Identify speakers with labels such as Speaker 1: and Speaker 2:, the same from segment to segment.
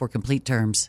Speaker 1: for complete terms.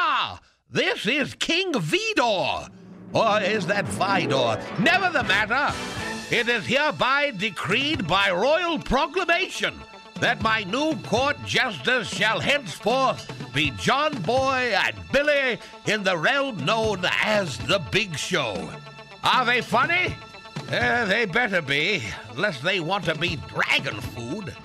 Speaker 2: This is King Vidor. Or is that Vidor? Never the matter. It is hereby decreed by royal proclamation that my new court jesters shall henceforth be John Boy and Billy in the realm known as the Big Show. Are they funny? Eh, they better be, lest they want to be dragon food.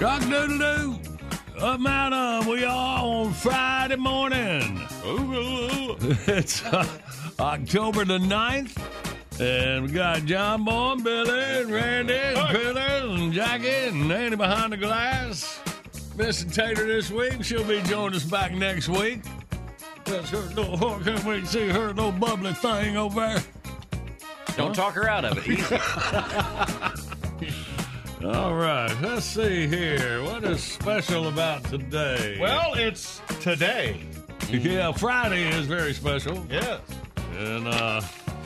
Speaker 3: Rock doodle doo. Up Mountain, we are on Friday morning. It's uh, October the 9th. And we got John Boy, and Billy, and Randy, and Peter, and Jackie, and Andy behind the glass. Missing Tater this week. She'll be joining us back next week. That's her little, can't wait to see her little bubbly thing over there.
Speaker 4: Don't talk her out of it. Easy.
Speaker 3: All right, let's see here. What is special about today?
Speaker 5: Well, it's today.
Speaker 3: yeah, Friday is very special.
Speaker 5: Yes.
Speaker 3: And uh,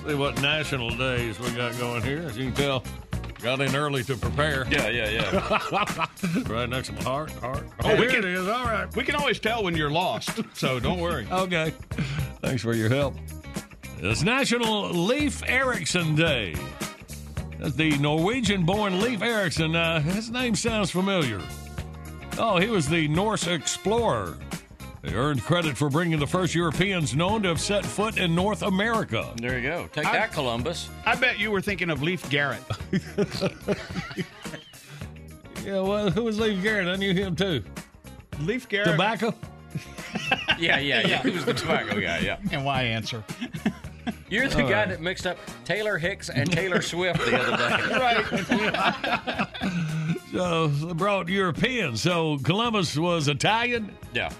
Speaker 3: see what national days we got going here. As you can tell, got in early to prepare.
Speaker 4: Yeah, yeah, yeah.
Speaker 3: right next to my heart, heart.
Speaker 5: Oh, we
Speaker 3: here
Speaker 5: can-
Speaker 3: it is. All right.
Speaker 5: We can always tell when you're lost, so don't worry.
Speaker 3: Okay. Thanks for your help. It's National Leif Erikson Day. That's the Norwegian born Leif Erikson. Uh, his name sounds familiar. Oh, he was the Norse explorer. He earned credit for bringing the first Europeans known to have set foot in North America.
Speaker 4: There you go. Take that, Columbus.
Speaker 5: I bet you were thinking of Leif Garrett.
Speaker 3: Yeah, well, who was Leif Garrett? I knew him too.
Speaker 5: Leif Garrett.
Speaker 3: Tobacco?
Speaker 4: Yeah, yeah, yeah. He was the tobacco guy, yeah.
Speaker 5: And why answer?
Speaker 4: You're the
Speaker 3: All
Speaker 4: guy
Speaker 3: right.
Speaker 4: that mixed up Taylor Hicks and Taylor Swift the other day.
Speaker 5: right.
Speaker 3: So brought Europeans. So Columbus was Italian.
Speaker 4: Yeah.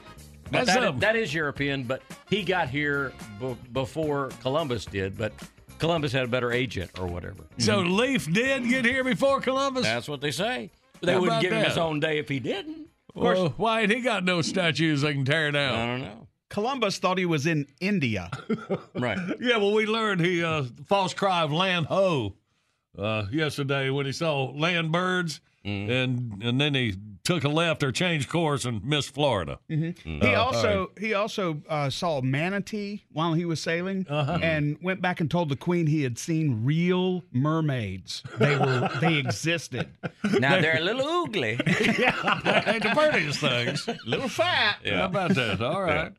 Speaker 4: But
Speaker 3: That's
Speaker 4: that,
Speaker 3: something.
Speaker 4: that is European, but he got here b- before Columbus did, but Columbus had a better agent or whatever.
Speaker 3: So mm-hmm. Leif did get here before Columbus.
Speaker 4: That's what they say. They
Speaker 3: How
Speaker 4: wouldn't give him his own day if he didn't.
Speaker 3: well, why ain't he got no statues they can tear down?
Speaker 4: I don't know.
Speaker 5: Columbus thought he was in India.
Speaker 4: Right.
Speaker 3: Yeah, well, we learned he uh, false cry of land ho. uh, yesterday when he saw land birds,
Speaker 4: Mm-hmm.
Speaker 3: and and then he took a left or changed course and missed Florida.
Speaker 4: Mm-hmm.
Speaker 5: He also he also uh, saw manatee while he was sailing,
Speaker 3: Uh-huh.
Speaker 5: and went back and told the queen he had seen real mermaids. They were they existed.
Speaker 4: Now they're a little oogly.
Speaker 3: ain't the prettiest things.
Speaker 5: Little fat.
Speaker 3: How about that? All right.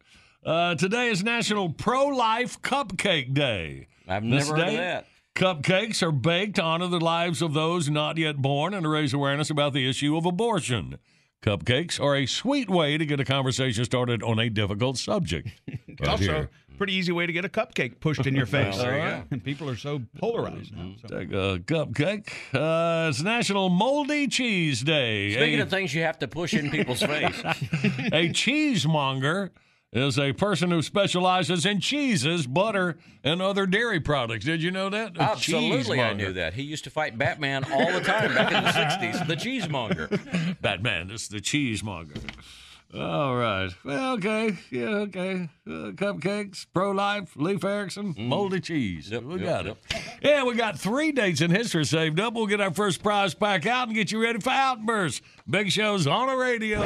Speaker 3: Uh, today is National Pro Life Cupcake Day.
Speaker 4: I've
Speaker 3: This
Speaker 4: never heard of that.
Speaker 3: Cupcakes are baked to honor the lives of those not yet born and to raise awareness about the issue of abortion. Cupcakes are a sweet way to get a conversation started on a difficult subject. Right
Speaker 5: also,
Speaker 3: here.
Speaker 5: pretty easy way to get a cupcake pushed in your face.
Speaker 4: there you go.
Speaker 5: And people are so polarized now.
Speaker 3: Mm-hmm.
Speaker 5: so.
Speaker 3: Take a cupcake. Uh, it's National Moldy Cheese Day.
Speaker 4: Speaking
Speaker 3: A-
Speaker 4: of things you have to push in people's face,
Speaker 3: A cheesemonger is a person who specializes in cheeses, butter, and other dairy products. Did you know that? A
Speaker 4: absolutely, I knew that. He used to fight Batman all the time back in the '60s. The cheesemonger.
Speaker 3: Batman, is the cheesemonger. All right. Well, okay. Yeah, okay. Uh, cupcakes, pro life, Leif Erikson, moldy cheese.
Speaker 4: Yep,
Speaker 3: we
Speaker 4: yep,
Speaker 3: got
Speaker 4: yep.
Speaker 3: it. Yeah, we got three dates in history saved up. We'll get our first prize pack out and get you ready for Outburst. Big Show's on the radio.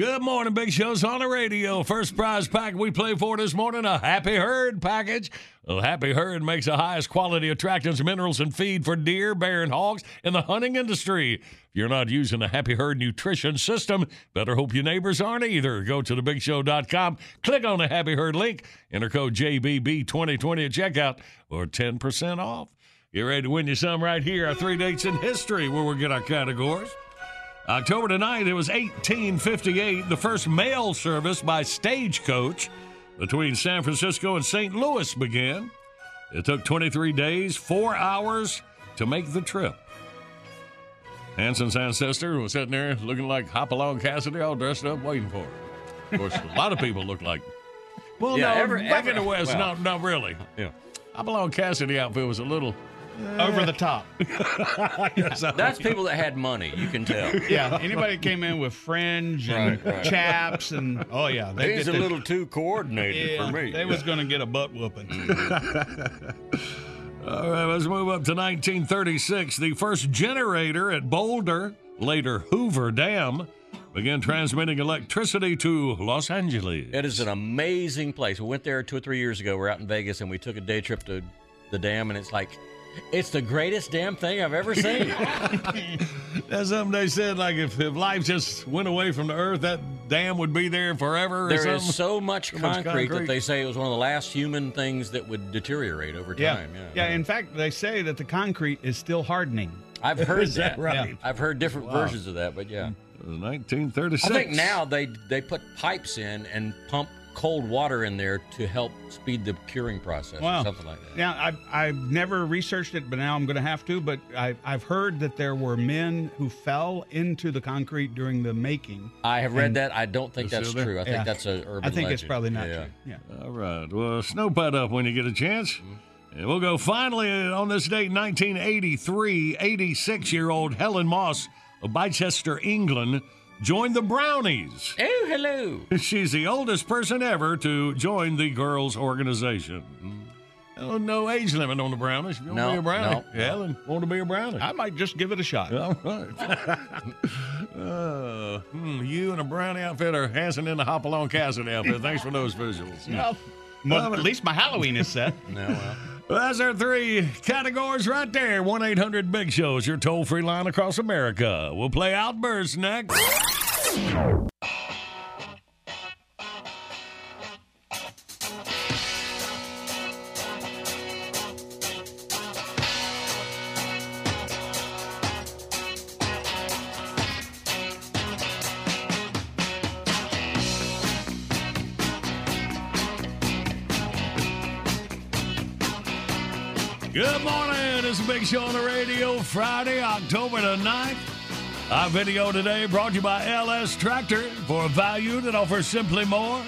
Speaker 3: Good morning, Big Show's on the radio. First prize pack we play for this morning, a Happy Herd package. Well, Happy Herd makes the highest quality attractants, minerals, and feed for deer, bear, and hogs in the hunting industry. If you're not using the Happy Herd nutrition system, better hope your neighbors aren't either. Go to thebigshow.com, click on the Happy Herd link, enter code JBB2020 at checkout for 10% off. Get ready to win you some right here. Our three dates in history where we get our categories. October 9th, it was 1858, the first mail service by stagecoach between San Francisco and St. Louis began. It took 23 days, four hours to make the trip. Hanson's ancestor was sitting there looking like Hopalong Cassidy, all dressed up, waiting for it. Of course, a lot of people look like. Well,
Speaker 4: Yeah,
Speaker 3: no,
Speaker 4: every-
Speaker 3: back
Speaker 4: every-
Speaker 3: in the West,
Speaker 4: well.
Speaker 3: not, not really.
Speaker 4: Yeah.
Speaker 3: Hopalong Cassidy outfit was a little.
Speaker 5: Over the top.
Speaker 4: That's people that had money. You can tell.
Speaker 5: Yeah. Anybody that came in with fringe and
Speaker 4: Right, right.
Speaker 5: chaps and oh yeah, they
Speaker 4: He's a
Speaker 5: get the-
Speaker 4: little too coordinated
Speaker 5: yeah,
Speaker 4: for me.
Speaker 5: They was gonna get a butt whooping. Mm-hmm.
Speaker 3: All right, let's move up to 1936. The first generator at Boulder, later Hoover Dam, began transmitting electricity to Los Angeles.
Speaker 4: It is an amazing place. We went there two or three years ago. We're out in Vegas and we took a day trip to the dam, and it's like, it's the greatest damn thing I've ever seen.
Speaker 3: That's something they said, like if, if life just went away from the earth, that dam would be there forever or
Speaker 4: There is so much
Speaker 3: much
Speaker 4: concrete,
Speaker 3: concrete.
Speaker 4: that they say it was one of the last human things that would deteriorate over
Speaker 5: Yeah.
Speaker 4: time. Yeah.
Speaker 5: yeah. In fact, they say that the concrete is still hardening.
Speaker 4: I've heard
Speaker 3: Is that right?
Speaker 5: Yeah.
Speaker 4: I've heard different versions of that, but yeah.
Speaker 3: It was 1936.
Speaker 4: I think now they they put pipes in and pump cold water in there to help speed the curing process
Speaker 5: Wow.
Speaker 4: or something like that.
Speaker 5: Now, I've, I've never researched it, but now I'm going to have to. But I, I've heard that there were men who fell into the concrete during the making.
Speaker 4: I have read that. I don't think that's
Speaker 3: still
Speaker 4: true. I think that's an urban
Speaker 5: I think it's
Speaker 4: legend.
Speaker 5: probably not
Speaker 4: Yeah.
Speaker 5: true. Yeah.
Speaker 3: All right. Well, snow put up when you get a chance. Mm-hmm. And we'll go finally on this date, 1983. 86 year old Helen Moss of Bicester, England, joined the Brownies.
Speaker 4: Oh, hello.
Speaker 3: She's the oldest person ever to join the girls' organization. Oh, no age limit on the Brownies. You want to
Speaker 4: No,
Speaker 3: be a Brownie,
Speaker 4: no, no.
Speaker 3: Helen, want to be a Brownie.
Speaker 5: I might just give it a shot.
Speaker 3: All right. uh, hmm, you and a Brownie outfit are Hanson in the Hopalong Cassidy outfit. Thanks for those visuals.
Speaker 5: Well, well, at least my Halloween is set.
Speaker 4: No, well.
Speaker 3: Well, that's our three categories right there. 1 800 Big Shows, your toll free line across America. We'll play Outburst next. Good morning. It's big show on the radio. Friday, October the 9th. Our video today brought to you by LS Tractor for a value that offers simply more.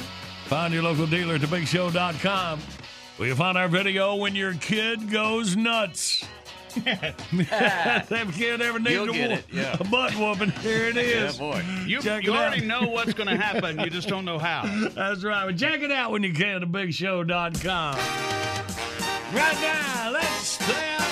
Speaker 3: Find your local dealer at thebigshow.com. Where you find our video when your kid goes nuts. that kid ever needed a, wo-
Speaker 4: yeah.
Speaker 3: a butt whooping. Here it is.
Speaker 4: yeah, boy.
Speaker 5: You, you already know what's going to happen. You just don't know how.
Speaker 3: That's right. Well, check it out when you can at thebigshow.com. Right now, let's play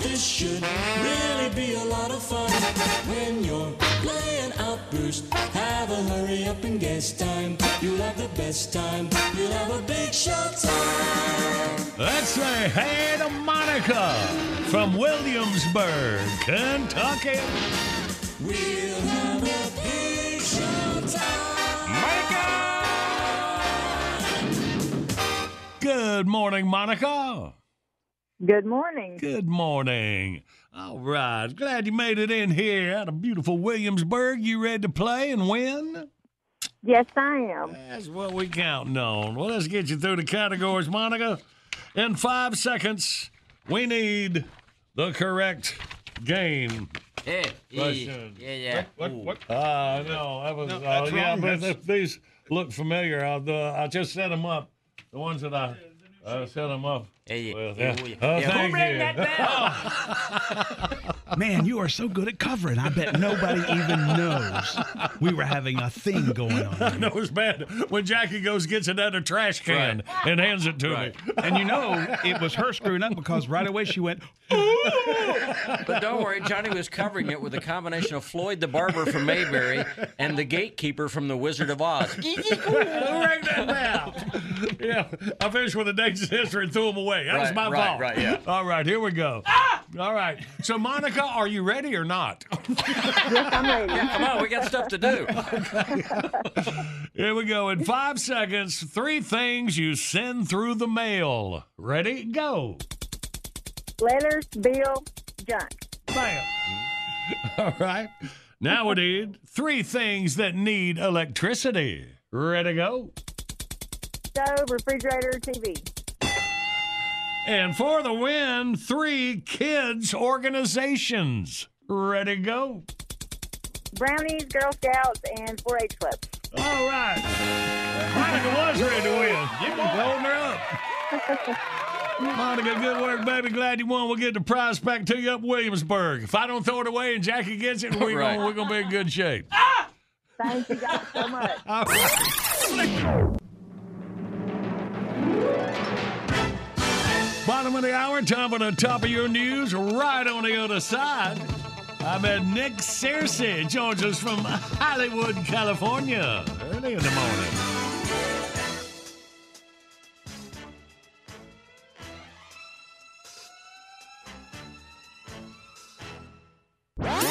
Speaker 6: This should really be a lot of fun. When you're playing Outburst, have a hurry up and guess time. You'll have the best time. You'll have a big show time.
Speaker 3: Let's say hey to Monica from Williamsburg, Kentucky.
Speaker 6: We'll have a big show time. Monica!
Speaker 3: Good morning, Monica.
Speaker 7: Good morning.
Speaker 3: Good morning. All right. Glad you made it in here out of beautiful Williamsburg. You ready to play and win?
Speaker 7: Yes, I am.
Speaker 3: That's what we counting on. Well, let's get you through the categories, Monica. In five seconds, we need the correct game.
Speaker 8: Yeah, yeah, yeah, yeah.
Speaker 5: What? What?
Speaker 3: Ah, no, that was.
Speaker 5: No,
Speaker 3: uh, yeah,
Speaker 5: wrong.
Speaker 3: but if these look familiar, I'll, uh, I just set them up. The ones that I uh, set them up.
Speaker 8: Yeah, yeah,
Speaker 3: with.
Speaker 8: yeah,
Speaker 3: yeah.
Speaker 8: yeah.
Speaker 3: Oh,
Speaker 8: Yeah, who oh,
Speaker 3: thank
Speaker 8: rang
Speaker 3: you.
Speaker 8: that
Speaker 5: Man, you are so good at covering. I bet nobody even knows we were having a thing going on.
Speaker 3: I know it's bad when Jackie goes gets it out of trash can and hands it to
Speaker 8: Right.
Speaker 3: me.
Speaker 5: And you know, it was her screwing up because right away she went,
Speaker 4: But don't worry, Johnny was covering it with a combination of Floyd the barber from Mayberry and the gatekeeper from the Wizard of Oz.
Speaker 3: Who rang that bell? yeah, I finished with the dates of history and threw them away. That was my
Speaker 4: right,
Speaker 3: fault.
Speaker 4: right, yeah.
Speaker 3: All right, here we go. Ah! All right. So, Monica, are you ready or not?
Speaker 7: Yes, I'm ready.
Speaker 4: Come on, we got stuff to do.
Speaker 3: Here we go. In five seconds, three things you send through the mail. Ready? Go.
Speaker 7: Letters, bill, junk.
Speaker 3: Bam. All right. Now we need three things that need electricity. Ready? To go.
Speaker 7: Stove, refrigerator, TV.
Speaker 3: And for the win, three kids organizations. Ready? To go.
Speaker 7: Brownies, Girl Scouts, and 4-H Club.
Speaker 3: All right. Monica was ready to win. You've been holding her up. Monica, good work, baby. Glad you won. We'll get the prize back to you up Williamsburg. If I don't throw it away and Jackie gets it, we're
Speaker 4: Right.
Speaker 3: gonna, we're gonna be in good shape. Ah!
Speaker 7: Thank you guys so much.
Speaker 3: Right. Bottom of the hour, time for the top of your news. Right on the other side, I met Nick Searcy joins us from Hollywood, California, early in the morning. What?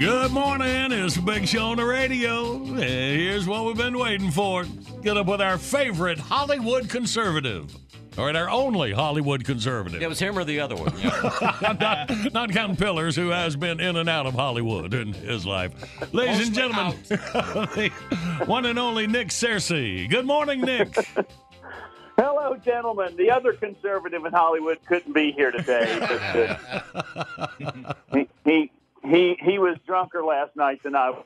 Speaker 3: Good morning. It's the Big Show on the radio. And here's what we've been waiting for. Get up with our favorite Hollywood conservative. All right, our only Hollywood conservative.
Speaker 4: It was him or the other one. Yeah.
Speaker 3: not, not counting Pillars, who has been in and out of Hollywood in his life. Ladies and gentlemen, the one and only Nick Searcy. Good morning, Nick.
Speaker 9: Hello, gentlemen. The other conservative in Hollywood couldn't be here today. But, uh, he, he he he was drunker last night than I.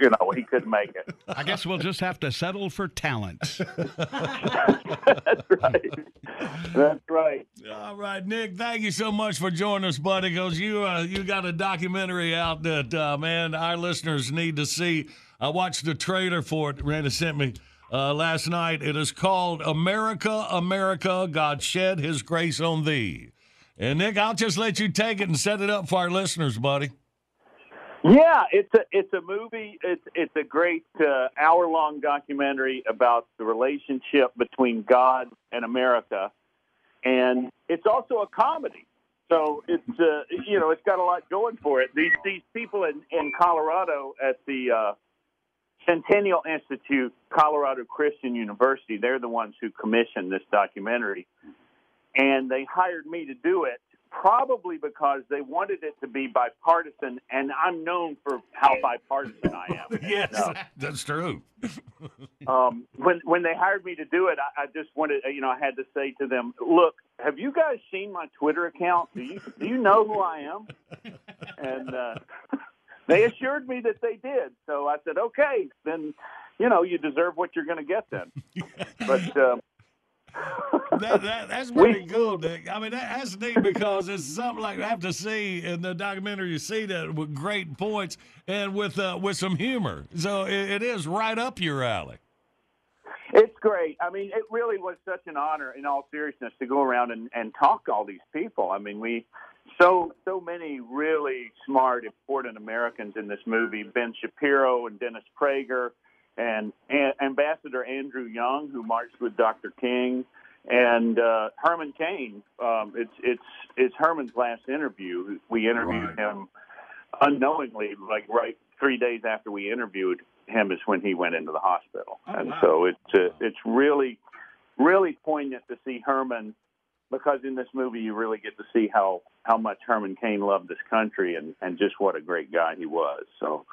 Speaker 9: You know, he couldn't make it.
Speaker 5: I guess we'll just have to settle for talent.
Speaker 9: That's right. That's right.
Speaker 3: All right, Nick. Thank you so much for joining us, buddy. Because you uh, you got a documentary out that uh, man our listeners need to see. I watched the trailer for it. Randy sent me uh, last night. It is called America, America. God shed His grace on thee. And Nick, I'll just let you take it and set it up for our listeners, buddy.
Speaker 9: Yeah, it's a it's a movie. It's it's a great uh, hour long documentary about the relationship between God and America, and it's also a comedy. So it's uh, you know it's got a lot going for it. These these people in in Colorado at the uh, Centennial Institute, Colorado Christian University, they're the ones who commissioned this documentary, and they hired me to do it probably because they wanted it to be bipartisan, and I'm known for how bipartisan I am.
Speaker 3: yes,
Speaker 9: No.
Speaker 3: that's true.
Speaker 9: um, when when they hired me to do it, I, I just wanted, you know, I had to say to them, "Look, have you guys seen my Twitter account? Do you do you know who I am?" And uh, they assured me that they did. So I said, "Okay, then, you know, you deserve what you're going to get then." But um,
Speaker 3: that, that, that's pretty cool, Dick. I mean, that, that's neat because it's something like I have to see in the documentary. You see that with great points and with uh, with some humor. So it, it is right up your alley.
Speaker 9: It's great. I mean, it really was such an honor, in all seriousness, to go around and, and talk to all these people. I mean, we so so many really smart, important Americans in this movie. Ben Shapiro and Dennis Prager, and, and Ambassador Andrew Young, who marched with Dr. King, and uh, Herman Cain. Um, it's it's it's Herman's last interview. We interviewed him unknowingly, like right three days after we interviewed him is when he went into the hospital, and so it's uh, it's really really poignant to see Herman because in this movie you really get to see how how much Herman Cain loved this country and and just what a great guy he was. So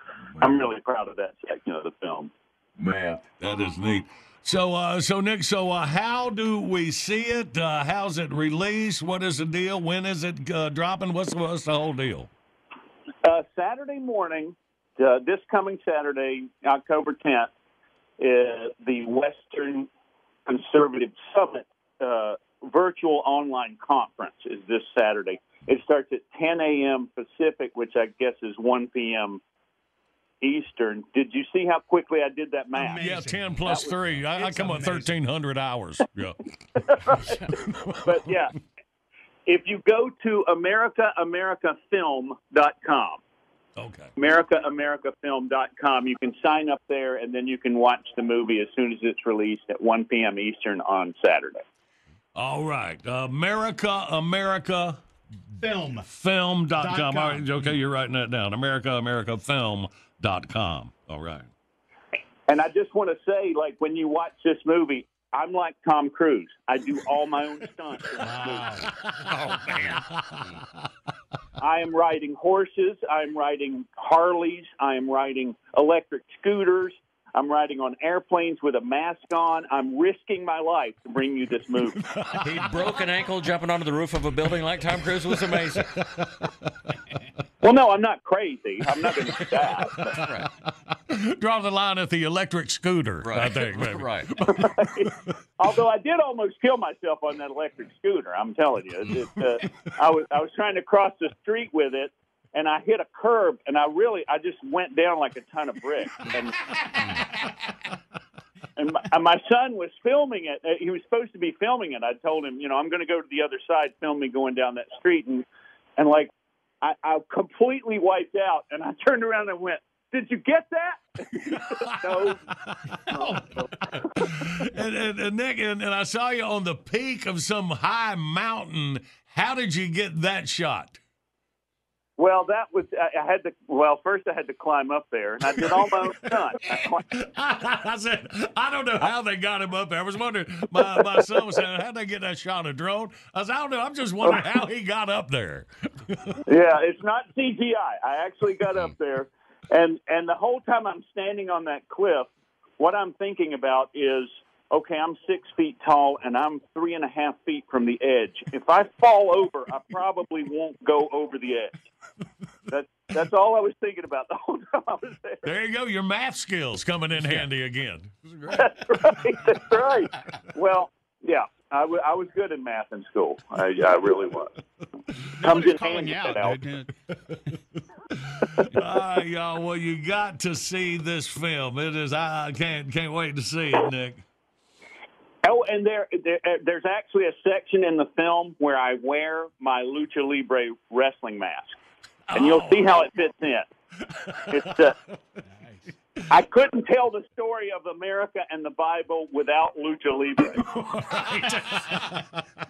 Speaker 9: I'm really proud of that section of the film.
Speaker 3: Man, that is neat. So, uh, so Nick, so uh, how do we see it? Uh, how's it released? What is the deal? When is it uh, dropping? What's, what's the whole deal?
Speaker 9: Uh, Saturday morning, uh, this coming Saturday, October 10th, uh, the Western Conservative Summit virtual online conference is this Saturday. It starts at 10 a.m. Pacific, which I guess is 1 p.m. Eastern. Did you see how quickly I did that math?
Speaker 3: Yeah, 10 plus 3. I, I come up 1,300 hours. Yeah.
Speaker 9: but yeah, if you go to AmericaAmericaFilm.com,
Speaker 3: okay,
Speaker 9: AmericaAmericaFilm.com, you can sign up there, and then you can watch the movie as soon as it's released at 1 p.m. Eastern on Saturday.
Speaker 3: All right. America, America.
Speaker 5: Film.
Speaker 3: Film.com.
Speaker 5: Dot com.
Speaker 3: All right. Okay, you're writing that down. America, America Film.com. All right.
Speaker 9: And I just want to say, like, when you watch this movie, I'm like Tom Cruise. I do all my own stunts. in this movie.
Speaker 3: Oh, man.
Speaker 9: I am riding horses. I'm riding Harleys. I am riding electric scooters. I'm riding on airplanes with a mask on. I'm risking my life to bring you this movie.
Speaker 4: He broke an ankle jumping onto the roof of a building like Tom Cruise was amazing.
Speaker 9: Well, no, I'm not crazy. I'm not going to do that.
Speaker 3: Draw the line at the electric scooter, I
Speaker 4: Right.
Speaker 3: think. Maybe.
Speaker 4: right.
Speaker 9: Although I did almost kill myself on that electric scooter, I'm telling you, it, uh, I was I was trying to cross the street with it, and I hit a curb, and I really I just went down like a ton of bricks, and and my, my son was filming it. Uh, He was supposed to be filming it. I told him, you know, I'm going to go to the other side, film me going down that street, and and like I, I completely wiped out, and I turned around and went. Did you get that? no.
Speaker 3: and, and, and Nick, and, and I saw you on the peak of some high mountain. How did you get that shot?
Speaker 9: Well, that was I had to. Well, first I had to climb up there, and I did my own. I
Speaker 3: I said, I don't know how they got him up there. I was wondering, my, my son was saying, how'd they get that shot of drone? I said, I don't know. I'm just wondering how he got up there.
Speaker 9: yeah, it's not CGI. I actually got up there, and and the whole time I'm standing on that cliff, what I'm thinking about is, okay, I'm six feet tall, and I'm three and a half feet from the edge. If I fall over, I probably won't go over the edge. That's that's all I was thinking about the whole time I was there.
Speaker 3: There you go. Your math skills coming in handy again.
Speaker 9: That's right. That's right. Well, yeah, I was good in math in school. I, I really was. Comes in
Speaker 5: calling
Speaker 9: handy
Speaker 5: you
Speaker 9: at
Speaker 5: out,
Speaker 9: algebra.
Speaker 5: dude.
Speaker 3: Ah, y'all, well, you got to see this film. It is, I I can't, can't wait to see it, Nick.
Speaker 9: Oh, and there, there there's actually a section in the film where I wear my lucha libre wrestling mask, and you'll see how it fits in. It's uh, I couldn't tell the story of America and the Bible without lucha libre.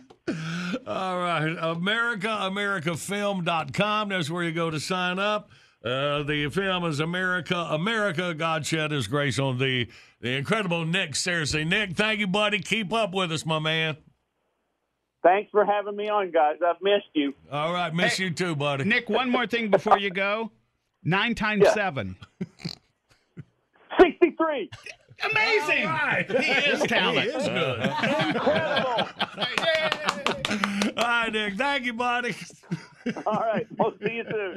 Speaker 3: All right. America, AmericaFilm.com. That's where you go to sign up. Uh, the film is America, America. God shed his grace on the, the incredible Nick Searcy. Nick, thank you, buddy. Keep up with us, my man.
Speaker 9: Thanks for having me on, guys. I've missed you.
Speaker 3: All right, miss
Speaker 5: Hey,
Speaker 3: you too, buddy.
Speaker 5: Nick, one more thing before you go. Nine times
Speaker 9: Yeah.
Speaker 5: seven.
Speaker 9: 63.
Speaker 5: Amazing. He is talented.
Speaker 3: He is good.
Speaker 9: Incredible.
Speaker 3: All right, Nick. Thank you, buddy.
Speaker 9: All right. We'll see you soon.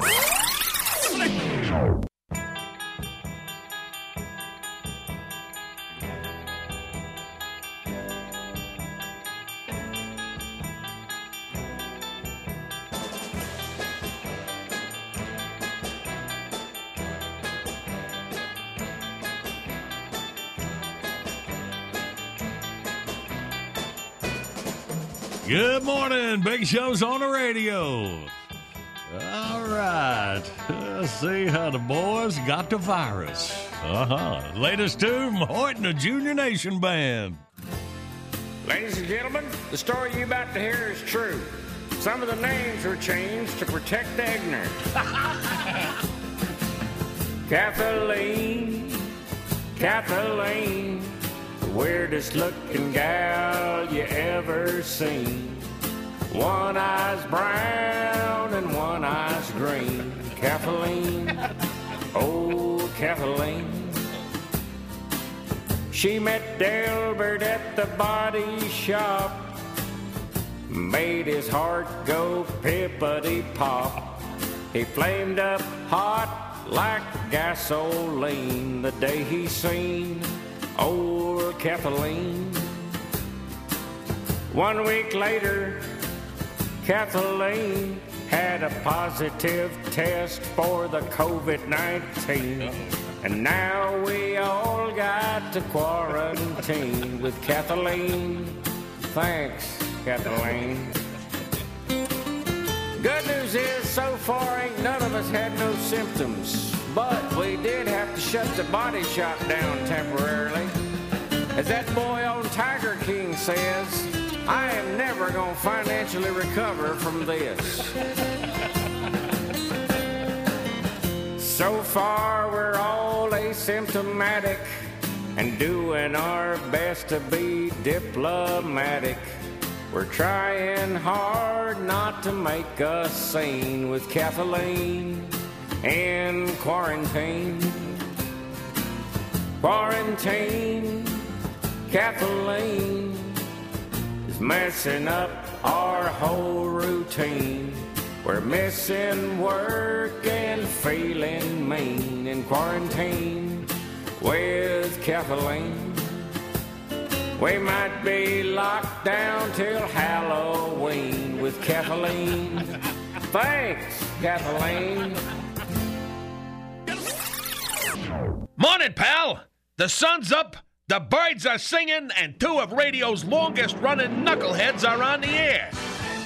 Speaker 3: Good morning. Big show's on the radio. All right. Let's see how the boys got the virus. Uh huh. Latest two from Hoyt and the Junior Nation Band.
Speaker 10: Ladies and gentlemen, the story you're about to hear is true. Some of the names were changed to protect the ignorant. Kathleen, Kathleen, the weirdest looking gal you ever seen. One eye's brown and one eye's green. Kathleen, oh Kathleen. She met Delbert at the body shop. Made his heart go pippity pop. He flamed up hot like gasoline the day he seen old Kathleen. One week later, Kathleen had a positive test for the COVID 19. And now we all got to quarantine with Kathleen. Thanks, Kathleen. Good news is, so far, ain't none of us had no symptoms. But we did have to shut the body shop down temporarily. As that boy on Tiger King says, I am never going to financially recover from this. So far, we're all asymptomatic and doing our best to be diplomatic. We're trying hard not to make a scene with Kathleen in quarantine. Quarantine, Kathleen messing up our whole routine. We're missing work and feeling mean in quarantine with Kathleen. We might be locked down till Halloween with Kathleen. Thanks, Kathleen.
Speaker 2: Morning, pal. The sun's up, the birds are singing, and two of radio's longest running knuckleheads are on the air.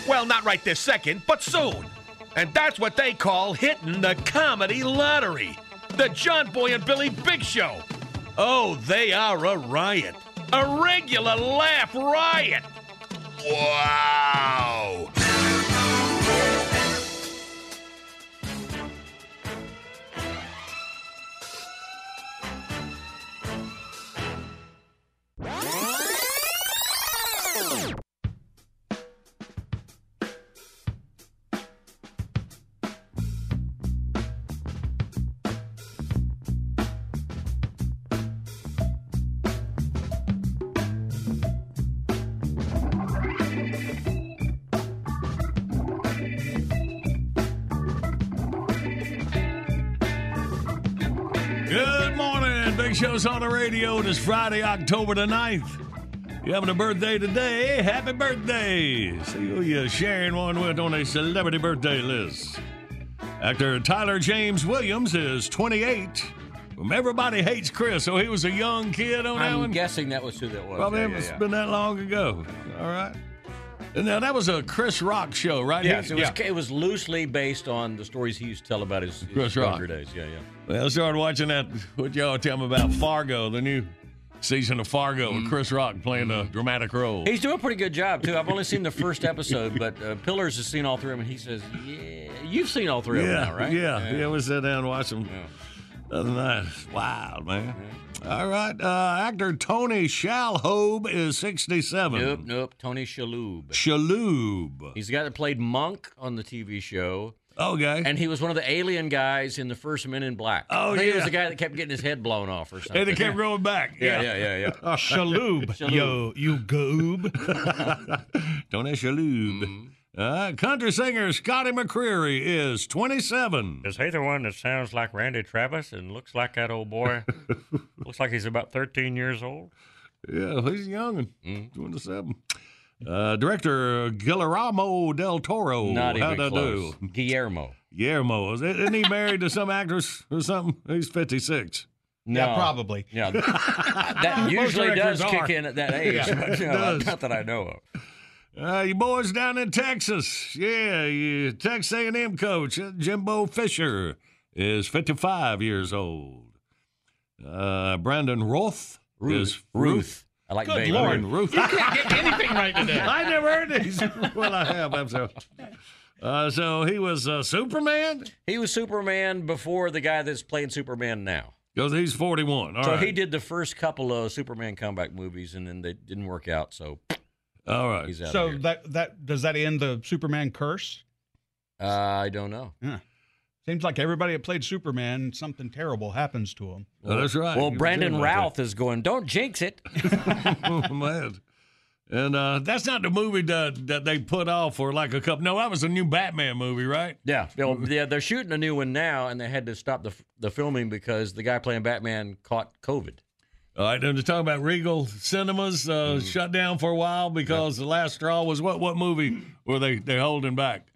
Speaker 2: Well, not right this second, but soon. And that's what they call hitting the comedy lottery. The John Boy and Billy Big Show. Oh, they are a riot. A regular laugh riot. Wow.
Speaker 3: On the radio. It is Friday, October the 9th. You having a birthday today? Happy birthday. See who you're sharing one with on a celebrity birthday list. Actor Tyler James Williams is 28. Um, Everybody hates Chris, so he was a young kid on that one.
Speaker 4: I'm guessing that was who that was.
Speaker 3: Probably
Speaker 4: Yeah, yeah, yeah.
Speaker 3: been that long ago. All right. Now that was a Chris Rock show, right?
Speaker 4: Yes,
Speaker 3: He-
Speaker 4: it was, it was loosely based on the stories he used to tell about his, his
Speaker 3: Chris
Speaker 4: younger
Speaker 3: Rock.
Speaker 4: days. Yeah, yeah.
Speaker 3: Well, I started watching that. What y'all tell me about Fargo, the new season of Fargo with Chris Rock playing a dramatic role.
Speaker 4: He's doing a pretty good job too. I've only seen the first episode, but uh, Pillars has seen all three of them, and he says, "Yeah, you've seen all three of them now, right?"
Speaker 3: Yeah, yeah, we sat down and watched them. That's wild, man. All right. Uh, actor Tony Shalhoub is 67.
Speaker 4: Nope, nope. Tony Shalhoub.
Speaker 3: Shalhoub.
Speaker 4: He's the guy that played Monk on the TV show.
Speaker 3: Okay.
Speaker 4: And he was one of the alien guys in the first Men in Black.
Speaker 3: Oh,
Speaker 4: I think He was the guy that kept getting his head blown off or something.
Speaker 3: And it kept growing back.
Speaker 4: Yeah, yeah, yeah, yeah.
Speaker 5: Shaloub. Yo, you goob.
Speaker 3: Tony Shalhoub.
Speaker 4: Mm-hmm.
Speaker 3: Uh, country singer Scotty McCreery is 27.
Speaker 11: Is he the one that sounds like Randy Travis and looks like that old boy? looks like he's about 13 years old.
Speaker 3: Yeah, he's young.
Speaker 4: Mm-hmm.
Speaker 3: 27. Uh, director Guillermo del Toro.
Speaker 4: Not even
Speaker 3: How'd I
Speaker 4: close.
Speaker 3: do?
Speaker 4: Guillermo.
Speaker 3: Guillermo. Is- Isn't he married to some actress or something? He's 56.
Speaker 5: Yeah,
Speaker 4: No.
Speaker 5: probably.
Speaker 4: Yeah, that usually does
Speaker 3: directors
Speaker 4: kick in at that age.
Speaker 3: Yeah,
Speaker 4: but, you know,
Speaker 3: does.
Speaker 4: not that I know of.
Speaker 3: Uh, you boys down in Texas. Yeah, you Texas A&M coach uh, Jimbo Fisher is 55 years old. Uh, Brandon Roth is
Speaker 4: Ruth. I like
Speaker 5: Good
Speaker 4: baby.
Speaker 5: Lord.
Speaker 3: Ruth.
Speaker 5: You can't get anything right today.
Speaker 3: I never heard these. well, I have. I'm so. Uh, so he was uh, Superman
Speaker 4: He was Superman before the guy that's playing Superman now.
Speaker 3: because he's 41. All
Speaker 4: so
Speaker 3: right.
Speaker 4: he did the first couple of Superman comeback movies, and then they didn't work out. So
Speaker 3: All right.
Speaker 4: he's out.
Speaker 5: So
Speaker 4: of here.
Speaker 5: that that does that end the Superman curse?
Speaker 4: Uh, I don't know.
Speaker 5: Yeah. Seems like everybody that played Superman, something terrible happens to him.
Speaker 3: Oh, that's right.
Speaker 4: Well,
Speaker 3: He
Speaker 4: Brandon
Speaker 3: doing
Speaker 4: Routh is going. Don't jinx it.
Speaker 3: Oh, man. And uh, that's not the movie that, that they put off for like a couple. No, that was a new Batman movie, right?
Speaker 4: Yeah, Well, yeah, they're shooting a new one now, and they had to stop the the filming because the guy playing Batman caught COVID.
Speaker 3: All right, and they're talking about Regal Cinemas uh,
Speaker 4: Mm-hmm.
Speaker 3: shut down for a while because the last straw was what? What movie were they they holding back?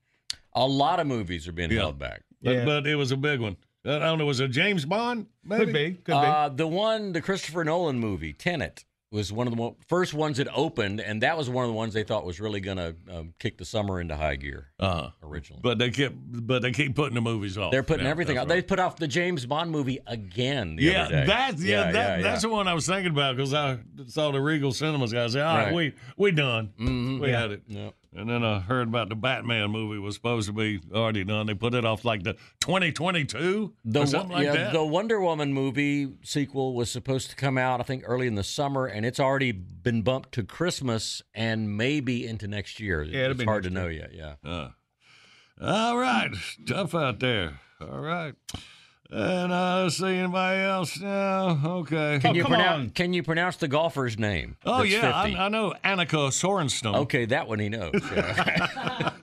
Speaker 4: A lot of movies are being
Speaker 3: Yeah.
Speaker 4: held back.
Speaker 3: But,
Speaker 5: Yeah.
Speaker 3: but it was a big one. I don't know. Was it James Bond? Maybe?
Speaker 5: Could be. Could
Speaker 4: Uh, the one, the Christopher Nolan movie, Tenet, was one of the mo- first ones that opened, and that was one of the ones they thought was really going to um, kick the summer into high gear
Speaker 3: Uh-huh.
Speaker 4: originally.
Speaker 3: But they keep, but they keep putting the movies off.
Speaker 4: They're putting
Speaker 3: Yeah,
Speaker 4: everything off.
Speaker 3: that's
Speaker 4: They put off the James Bond movie again.
Speaker 3: Yeah, that's yeah, that,
Speaker 4: yeah,
Speaker 3: that's the one I was thinking about because I saw the Regal Cinemas guys say, "All right,
Speaker 4: Right.
Speaker 3: we we done,
Speaker 4: Mhm.
Speaker 3: we
Speaker 4: Yeah.
Speaker 3: had it."
Speaker 4: Yep.
Speaker 3: And then I heard about the Batman movie was supposed to be already done. They put it off like the 2022
Speaker 4: The,
Speaker 3: or something like
Speaker 4: yeah,
Speaker 3: that.
Speaker 4: the Wonder Woman movie sequel was supposed to come out, I think, early in the summer, and it's already been bumped to Christmas and maybe into next year.
Speaker 5: Yeah,
Speaker 4: it's
Speaker 5: be
Speaker 4: hard to
Speaker 5: next
Speaker 4: know yet. Yeah.
Speaker 3: Uh, all right, tough out there. All right, and uh, let's see anybody else now. Okay.
Speaker 4: Can you pronounce?
Speaker 5: on.
Speaker 4: Can you pronounce the golfer's name?
Speaker 3: oh yeah, I, I know Annika Sorenstam.
Speaker 4: Okay, that one he knows. Yeah.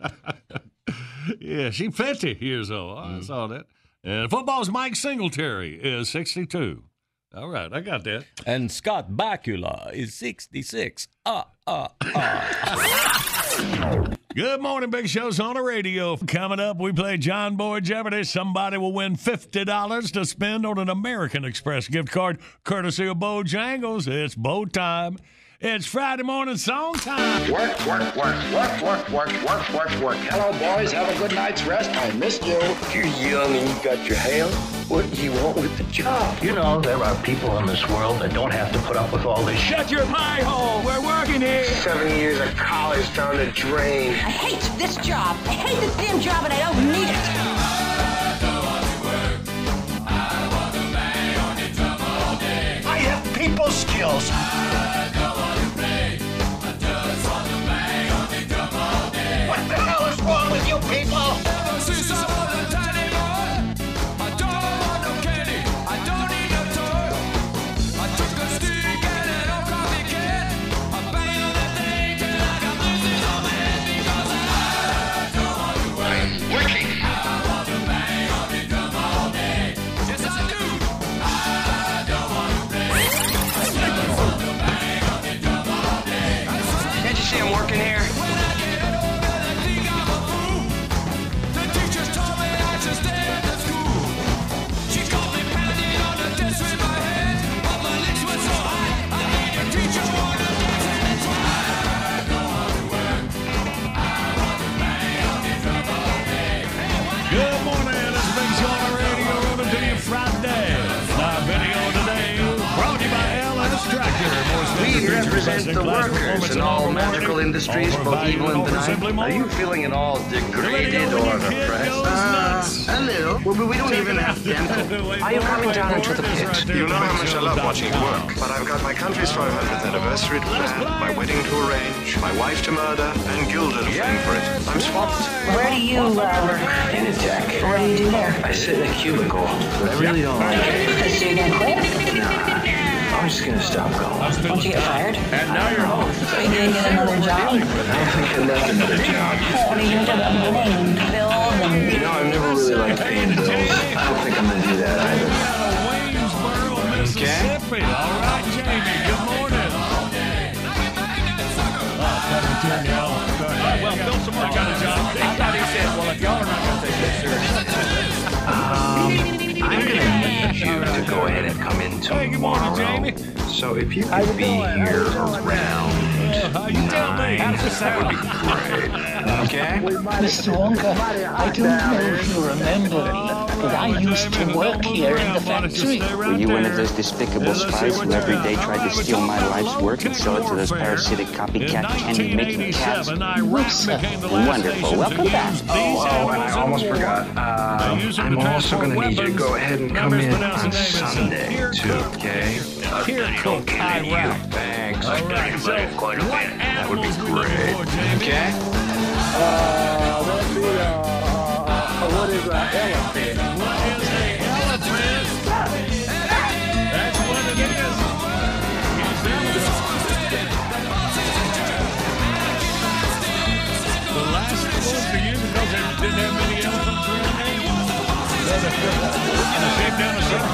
Speaker 3: Yeah, she 50 years old. I saw that. And football's Mike Singletary is 62. All right, I got that.
Speaker 4: and Scott Bakula is sixty-six. Ah, ah, ah.
Speaker 3: Good morning, Big Show's on the radio. Coming up, we play John Boy Jeopardy. Somebody will win $50 to spend on an American Express gift card courtesy of Bojangles. It's Bo time. It's Friday morning song time.
Speaker 12: Work, work, work, work, work, work, work, work, work. Hello, boys. Have a good night's rest. I missed you.
Speaker 13: You're young and you got your hair. What do you want with the job?
Speaker 14: You know, there are people in this world that don't have to put up with all this.
Speaker 13: Shut your pie hole. We're working here. Seven years of college down the drain.
Speaker 15: I hate this job. I hate this damn job and I don't need it.
Speaker 13: I want to lay on it
Speaker 15: all day. I have people
Speaker 14: skills. Sit in a cubicle, but I really don't like it.
Speaker 15: So you're gonna quit?
Speaker 14: I'm just gonna stop going.
Speaker 15: Won't you get fired?
Speaker 14: And now you're home.
Speaker 15: So you gonna get another job?
Speaker 14: I don't think I'd like another job.
Speaker 15: What are you gonna do about paying bills and?
Speaker 14: You know, I've never really liked paying bills. I don't think I'm gonna do that either.
Speaker 3: Mississippi. All right, Jamie. Good morning.
Speaker 4: Well, Bill Samar got a job. I thought he said, well, if y'all are not going to
Speaker 14: you to go ahead and come in tomorrow. So if you could be here around you nine, that would be great. Okay?
Speaker 16: Mr. Wonka, I don't know if you remember me, but I used to work here in the factory.
Speaker 17: Were you one of those despicable spies who every day tried to steal my life's work and sell it to those parasitic copycat candy-making cats?
Speaker 16: No, sir.
Speaker 17: Wonderful. Welcome back.
Speaker 14: Oh, oh, and I almost forgot. Uh, I'm also going to need you to go ahead and come in on Sunday, too, okay?
Speaker 3: Kirkuk, Iraq.
Speaker 14: Thanks.
Speaker 3: All right, so
Speaker 14: quite a bit. That would be
Speaker 3: animals are we looking
Speaker 14: great. Okay?
Speaker 18: Uh, that'd be, uh, what is an elephant?
Speaker 3: What is a elephant? That's what it is. It's elephant. The last one for you because they didn't have many elephants for your name. And I saved down a certain.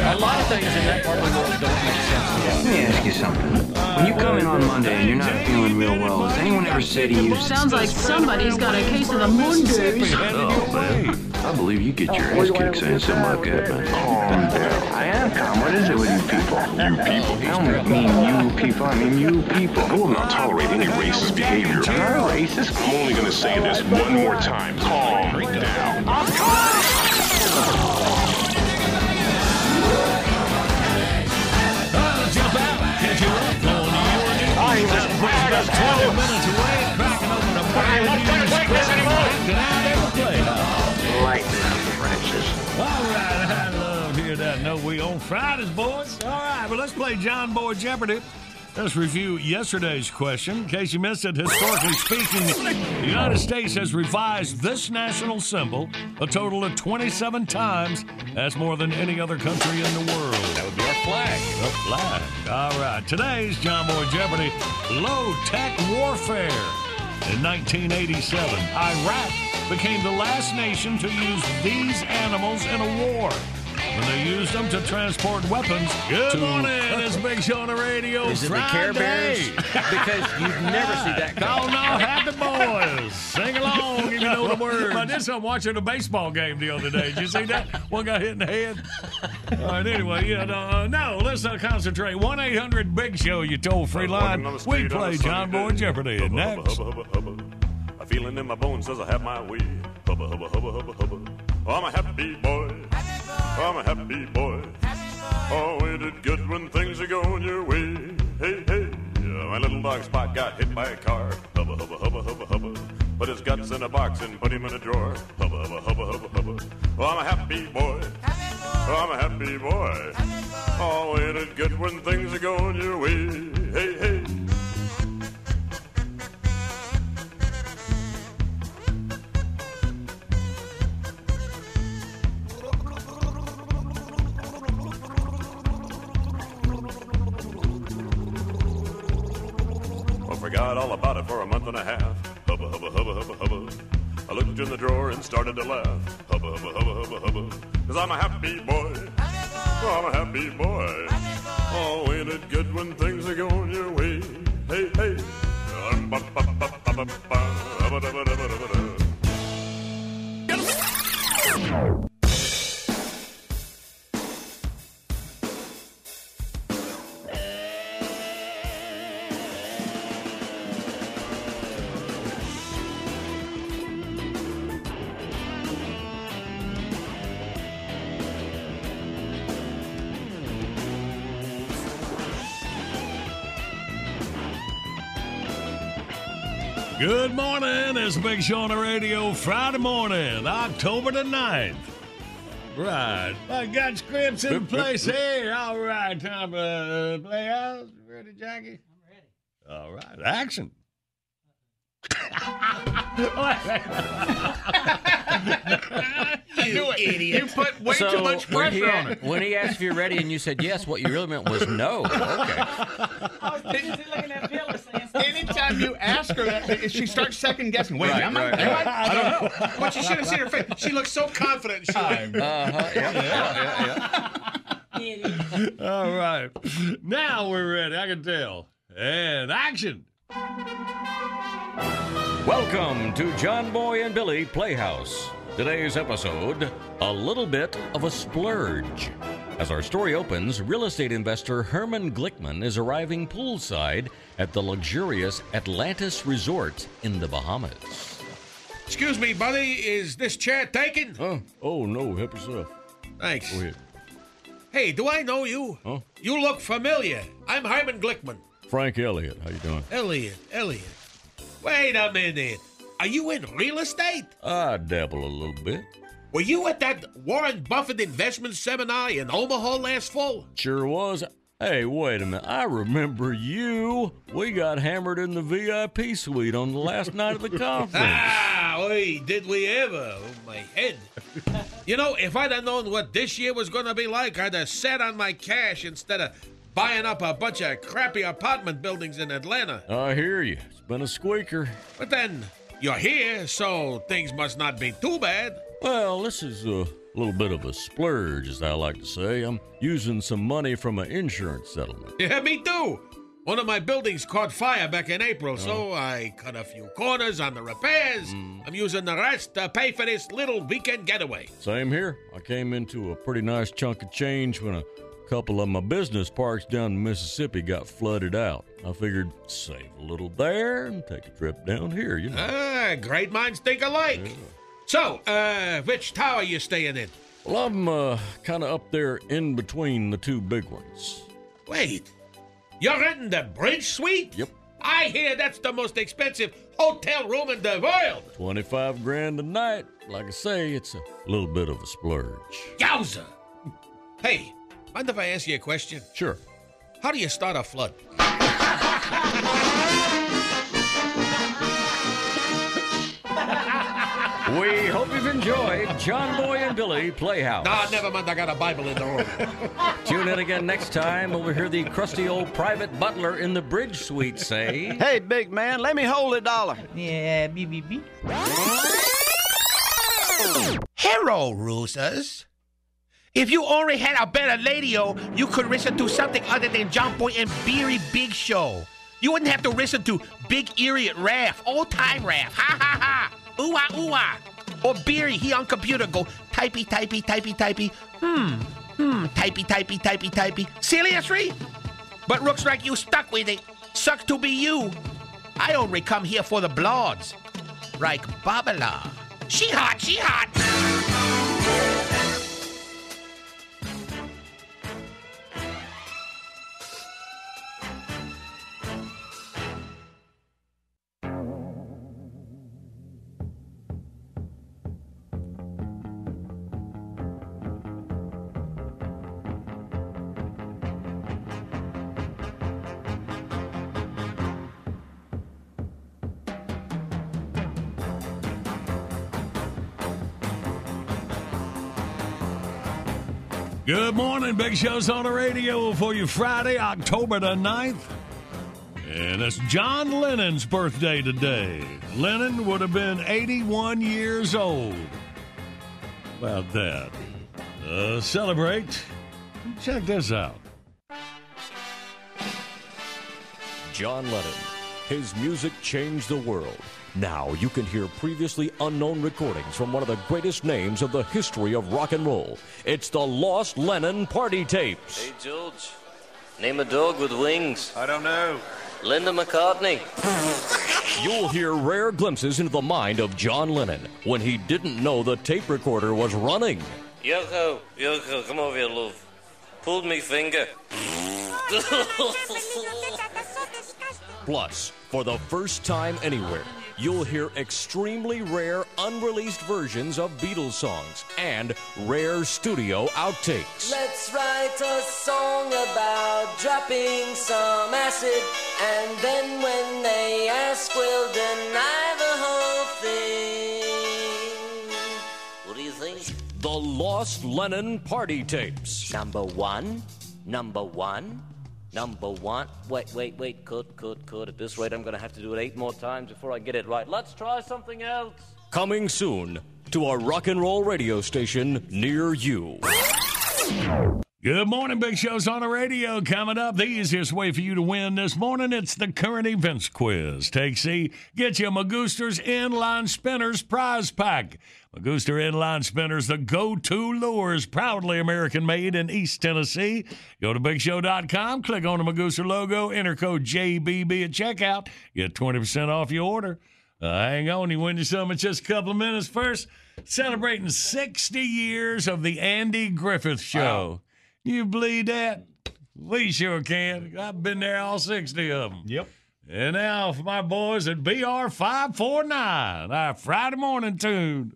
Speaker 4: A lot of things in that part of the world don't make sense.
Speaker 14: Let me ask you something. When you come in on Monday and you're not feeling real well, has anyone ever said to you,
Speaker 19: Sounds like somebody's got a case of the Mondays.
Speaker 14: Oh, man. I believe you get your ass kicked saying something like that, man. Oh, Calm down. I am calm. What is it with you people? You people? I don't mean you people. I mean you people.
Speaker 20: I will not tolerate any racist behavior.
Speaker 14: I'm not racist.
Speaker 20: I'm only going to say this one more time. Calm down.
Speaker 3: Uh, jump out, catch you up on your news.
Speaker 13: I was
Speaker 3: That brings
Speaker 13: proud
Speaker 3: us
Speaker 13: of hell.
Speaker 3: 20 minutes away, cracking open a brand
Speaker 13: not
Speaker 3: new
Speaker 13: gonna take this
Speaker 3: spread.
Speaker 13: anymore.
Speaker 3: Get out of the playhouse.
Speaker 14: Lighten up, Francis.
Speaker 3: All right, I. No, we on Fridays, boys. All right, well, let's play John Boy Jeopardy. Let's review yesterday's question. In case you missed it, historically speaking, the United States has revised this national symbol a total of 27 times. That's more than any other country in the world. That would be our flag. The flag. All right, today's John Boy Jeopardy low tech warfare. In 1987, Iraq became the last nation to use these animals in a war. When they used them to transport weapons. Good
Speaker 4: To-
Speaker 3: morning, it's Big Show on the radio.
Speaker 4: Is it the Care Bears? Because you'd never see that
Speaker 3: Oh
Speaker 4: coming.
Speaker 3: no, happy boys. Sing along if you know the words. I did some watching a baseball game the other day. Did you see that? One got hit in the head. All right, anyway, yeah, no, uh, no let's uh, concentrate. 1 800 Big Show, you told free line.
Speaker 21: Walking on the
Speaker 3: We play John Boy
Speaker 21: day.
Speaker 3: Jeopardy.
Speaker 21: Hubba,
Speaker 3: Next.
Speaker 21: hubba, hubba, hubba, hubba. A feeling in my bones says I have my way. Hubba, hubba, hubba, hubba, hubba. Oh, I'm a happy boy. I'm a happy boy. Oh, ain't it good when things are going your way? Hey, hey. Yeah, my little dog Spot got hit by a car. Hubba, hubba, hubba, hubba, hubba. Put his guts in a box and put him in a drawer. Hubba, hubba, hubba, hubba, hubba. Oh, I'm a happy boy. Oh, I'm a happy boy. Oh, ain't it good when things are going your way? Hey, hey. Forgot all about it for a month and a half. Hubba, hubba, hubba, hubba, hubba. I looked in the drawer and started to laugh. Hubba, hubba, hubba, hubba, hubba. Cause I'm a happy boy. Oh, I'm a happy boy. Oh, ain't it good when things are going your way? Hey, hey. Um,
Speaker 3: Good morning. It's Big Show on the radio Friday morning, October the 9th. Right. I got scripts in place here. All right. Time to uh, play out. Ready, Jackie? I'm ready. All right. Action.
Speaker 4: You
Speaker 2: idiot. You put way
Speaker 4: so
Speaker 2: too much
Speaker 4: when he,
Speaker 2: pressure on
Speaker 4: a-
Speaker 2: it.
Speaker 4: when he asked if you're ready and you said yes, what you really meant was no. Okay.
Speaker 5: Anytime you ask her that, she starts second guessing. Wait,
Speaker 4: Right,
Speaker 5: am I?
Speaker 4: right,
Speaker 5: am
Speaker 4: right.
Speaker 5: I?
Speaker 2: I don't know. But you should have seen her face. She looked so confident. She went,
Speaker 4: Uh-huh. Yeah, yeah, yeah,
Speaker 3: All right. Now we're ready. I can tell. And action.
Speaker 4: Welcome to John Boy and Billy Playhouse. Today's episode A Little Bit of a Splurge. As our story opens, real estate investor Herman Glickman is arriving poolside at the luxurious Atlantis Resort in the Bahamas.
Speaker 2: Excuse me, buddy. Is this chair taken?
Speaker 4: Oh, oh no, help yourself.
Speaker 2: Thanks.
Speaker 4: Go ahead.
Speaker 2: Hey, do I know you?
Speaker 4: Huh?
Speaker 2: You look familiar. I'm Herman Glickman.
Speaker 4: Frank Elliott, how you doing?
Speaker 2: Elliott, Elliott. Wait a minute. Are you in real estate?
Speaker 4: I dabble a little bit.
Speaker 2: Were you at that Warren Buffett investment seminar in Omaha last fall?
Speaker 4: Sure was. Hey, wait a minute. I remember you. We got hammered in the VIP suite on the last night of the conference.
Speaker 2: Ah, oi, did we ever? Oh, my head. you know, if I'd have known what this year was going to be like, I'd have sat on my cash instead of buying up a bunch of crappy apartment buildings in Atlanta.
Speaker 4: I hear you. It's been a squeaker.
Speaker 2: But then, you're here, so things must not be too bad.
Speaker 4: Well, this is a little bit of a splurge, as I like to say. I'm using some money from an insurance settlement.
Speaker 2: Yeah, me too. One of my buildings caught fire back in April, so I cut a few corners on the repairs. I'm using the rest to pay for this little weekend getaway.
Speaker 4: Same here. I came into a pretty nice chunk of change when a couple of my business parks down in Mississippi got flooded out. I figured save a little there and take a trip down here, you know.
Speaker 2: Ah, great minds think alike. So, uh, which tower you staying in?
Speaker 4: Well, I'm uh, kind of up there in between the two big ones.
Speaker 2: Wait, you're renting the bridge suite?
Speaker 4: Yep.
Speaker 2: I hear that's the most expensive hotel room in the world.
Speaker 4: 25 grand a night. Like I say, it's a little bit of a splurge.
Speaker 2: Yowza! Hey, mind if I ask you a question?
Speaker 4: Sure.
Speaker 2: How do you start a flood?
Speaker 4: We hope you've enjoyed John Boy and Billy Playhouse.
Speaker 2: Nah, never mind. I got a Bible in the room.
Speaker 4: Tune in again next time when we hear the crusty old private butler in the bridge suite say,
Speaker 22: Hey, big man, let me hold a dollar.
Speaker 23: Yeah, beep, beep, beep.
Speaker 24: Hello, Roosers. If you only had a better radio, you could listen to something other than John Boy and Beery Big Show. You wouldn't have to listen to Big Erie at Raff, old time Raff, ha ha ha, ooh ah ooh ah. Or Beery, he on computer go typey typey typey typey, hmm, hmm, typey typey typey typey. Seriously? But looks like you stuck with it. Suck to be you. I only come here for the bloods. Like Babala. She hot, she hot.
Speaker 3: Good morning. Big Show's on the radio for you Friday, October the 9th. And it's John Lennon's birthday today. Lennon would have been 81 years old. About that. Uh, celebrate. Check this out.
Speaker 25: John Lennon. His music changed the world. Now you can hear previously unknown recordings from one of the greatest names of the history of rock and roll. It's the Lost Lennon Party Tapes.
Speaker 26: Hey, George. Name a dog with wings.
Speaker 25: I don't know.
Speaker 26: Linda McCartney.
Speaker 25: You'll hear rare glimpses into the mind of John Lennon when he didn't know the tape recorder was running.
Speaker 26: Yoko, Yoko, come over here, love. Pulled me finger.
Speaker 25: Plus, for the first time anywhere,
Speaker 27: you'll hear extremely rare unreleased versions of Beatles songs and rare studio outtakes.
Speaker 28: Let's write a song about dropping some acid, and then when they ask, we'll deny the whole thing. What do you think?
Speaker 27: The Lost Lennon Party Tapes.
Speaker 28: Number one, number one, number one. Wait, wait, wait. Cut, cut, cut. At this rate, I'm going to have to do it eight more times before I get it right. Let's try something else.
Speaker 27: Coming soon to a rock and roll radio station near you.
Speaker 3: Good morning, Big Show's on the radio. Coming up, the easiest way for you to win this morning, it's the current events quiz. Take C, get you Magooster's Inline Spinners prize pack. Magooster Inline Spinners, the go-to lures, proudly American-made in East Tennessee. Go to BigShow.com, click on the Magooster logo, enter code JBB at checkout, get 20% off your order. Uh, hang on, you win you some in just a couple of minutes. First, celebrating 60 years of the Andy Griffith Show. You believe that? We sure can. I've been there all 60 of them.
Speaker 5: Yep.
Speaker 3: And now for my boys at BR 549, our Friday morning tune.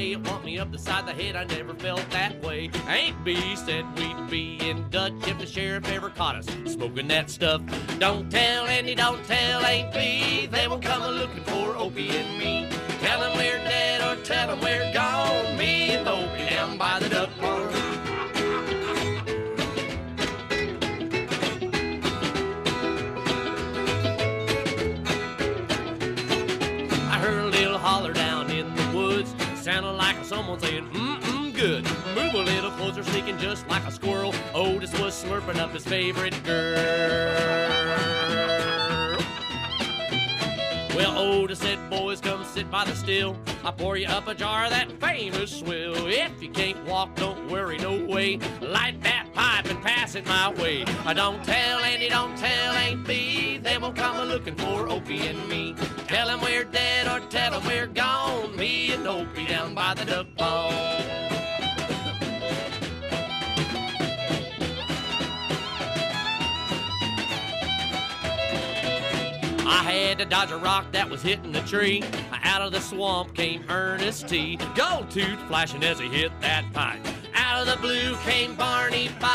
Speaker 28: Hay. It want me up the side of the head. I never felt that way. Aunt B said we'd be in Dutch if the sheriff ever caught us smoking that stuff. Don't tell Andy, don't tell Aunt B. They will come a looking for Opie and me. Tell them we're dead or tell them we're gone. Me and Opie down by the duck pond. Saying, mm-mm, good. Move a little closer, sneaking just like a squirrel. Otis was slurping up his favorite girl. Well, Otis said, boys, come sit by the still. I pour you up a jar of that famous swill. If you can't walk, don't worry, no way. Light that pipe and pass it my way. I don't tell Andy, don't tell Aunt B. They will come a looking for Opie and me. Tell them we're dead or tell them we're gone. Me and Opie down by the duck pond. Had to dodge a rock that was hitting the tree. Out of the swamp came Ernest T. Gold tooth flashing as he hit that pine. Out of the blue came Barney Fife.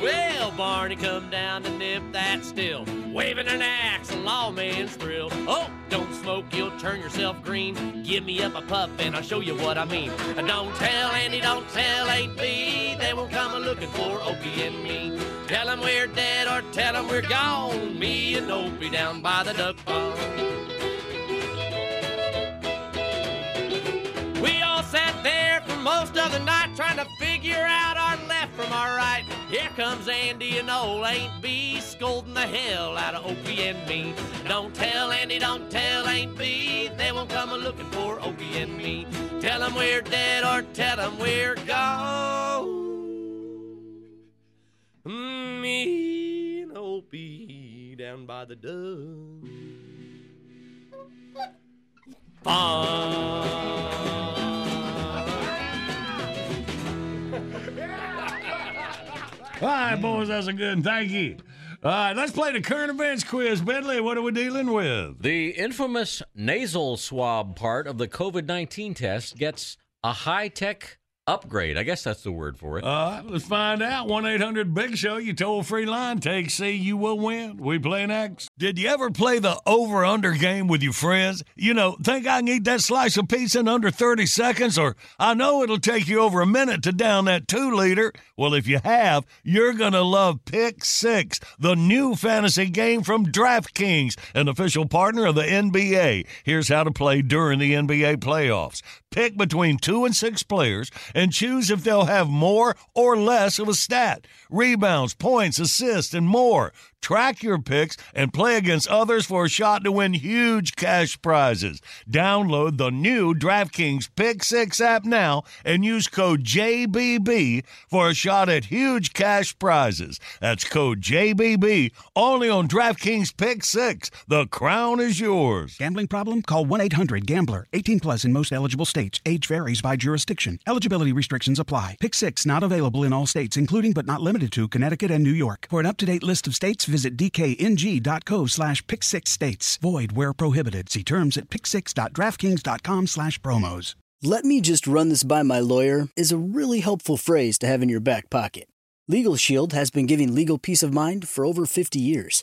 Speaker 28: Well, Barney come down to nip that still, waving an axe, a lawman's thrill. Oh, don't smoke, you'll turn yourself green. Give me up a puff and I'll show you what I mean. Don't tell Andy, don't tell Aunt B. They won't come a looking for Opie and me. Tell them we're dead or tell them we're gone. Me and Opie down by the duck pond. We all sat there for most of the night trying to figure out our left from our right. Here comes Andy and old Aunt B scolding the hell out of Opie and me. Don't tell Andy, don't tell Aunt B. They won't come a looking for Opie and me. Tell them we're dead or tell them we're gone. Me and Opie down by the duck.
Speaker 3: All right, boys, that's a good one. Thank you. All right, let's play the current events quiz. Bentley, what are we dealing with?
Speaker 4: The infamous nasal swab part of the COVID 19 test gets a high tech upgrade. I guess that's the word for it.
Speaker 3: Right, let's find out. 1 800 Big Show, you toll free line. Take C, you will win. We play next. Did you ever play the over under game with your friends? You know, think I can eat that slice of pizza in under 30 seconds? Or I know it'll take you over a minute to down that two liter. Well, if you have, you're going to love Pick Six, the new fantasy game from DraftKings, an official partner of the NBA. Here's how to play during the NBA playoffs. Pick between two and six players and choose if they'll have more or less of a stat rebounds, points, assists, and more. Track your picks, and play against others for a shot to win huge cash prizes. Download the new DraftKings Pick 6 app now and use code JBB for a shot at huge cash prizes. That's code JBB only on DraftKings Pick 6. The crown is yours.
Speaker 29: Gambling problem? Call 1 800 Gambler. 18 plus in most eligible states. Age varies by jurisdiction. Eligibility restrictions apply. Pick 6 not available in all states, including but not limited to Connecticut and New York. For an up to date list of states, visit dkng.co slash pick 6 states. Void where prohibited. See terms at pick6.draftkings.com slash promos.
Speaker 30: Let me just run this by my lawyer is a really helpful phrase to have in your back pocket. Legal Shield has been giving legal peace of mind for over 50 years.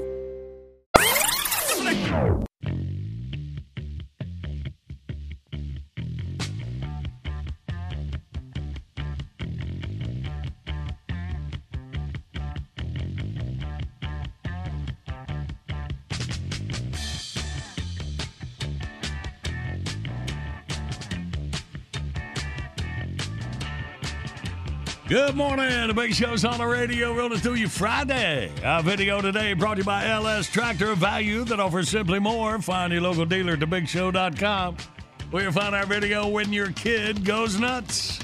Speaker 3: Good morning. The big show's on the radio, rolling through you Friday. Our video today brought to you by LS Tractor Value that offers simply more. Find your local dealer at thebigshow.com where you'll find our video when your kid goes nuts.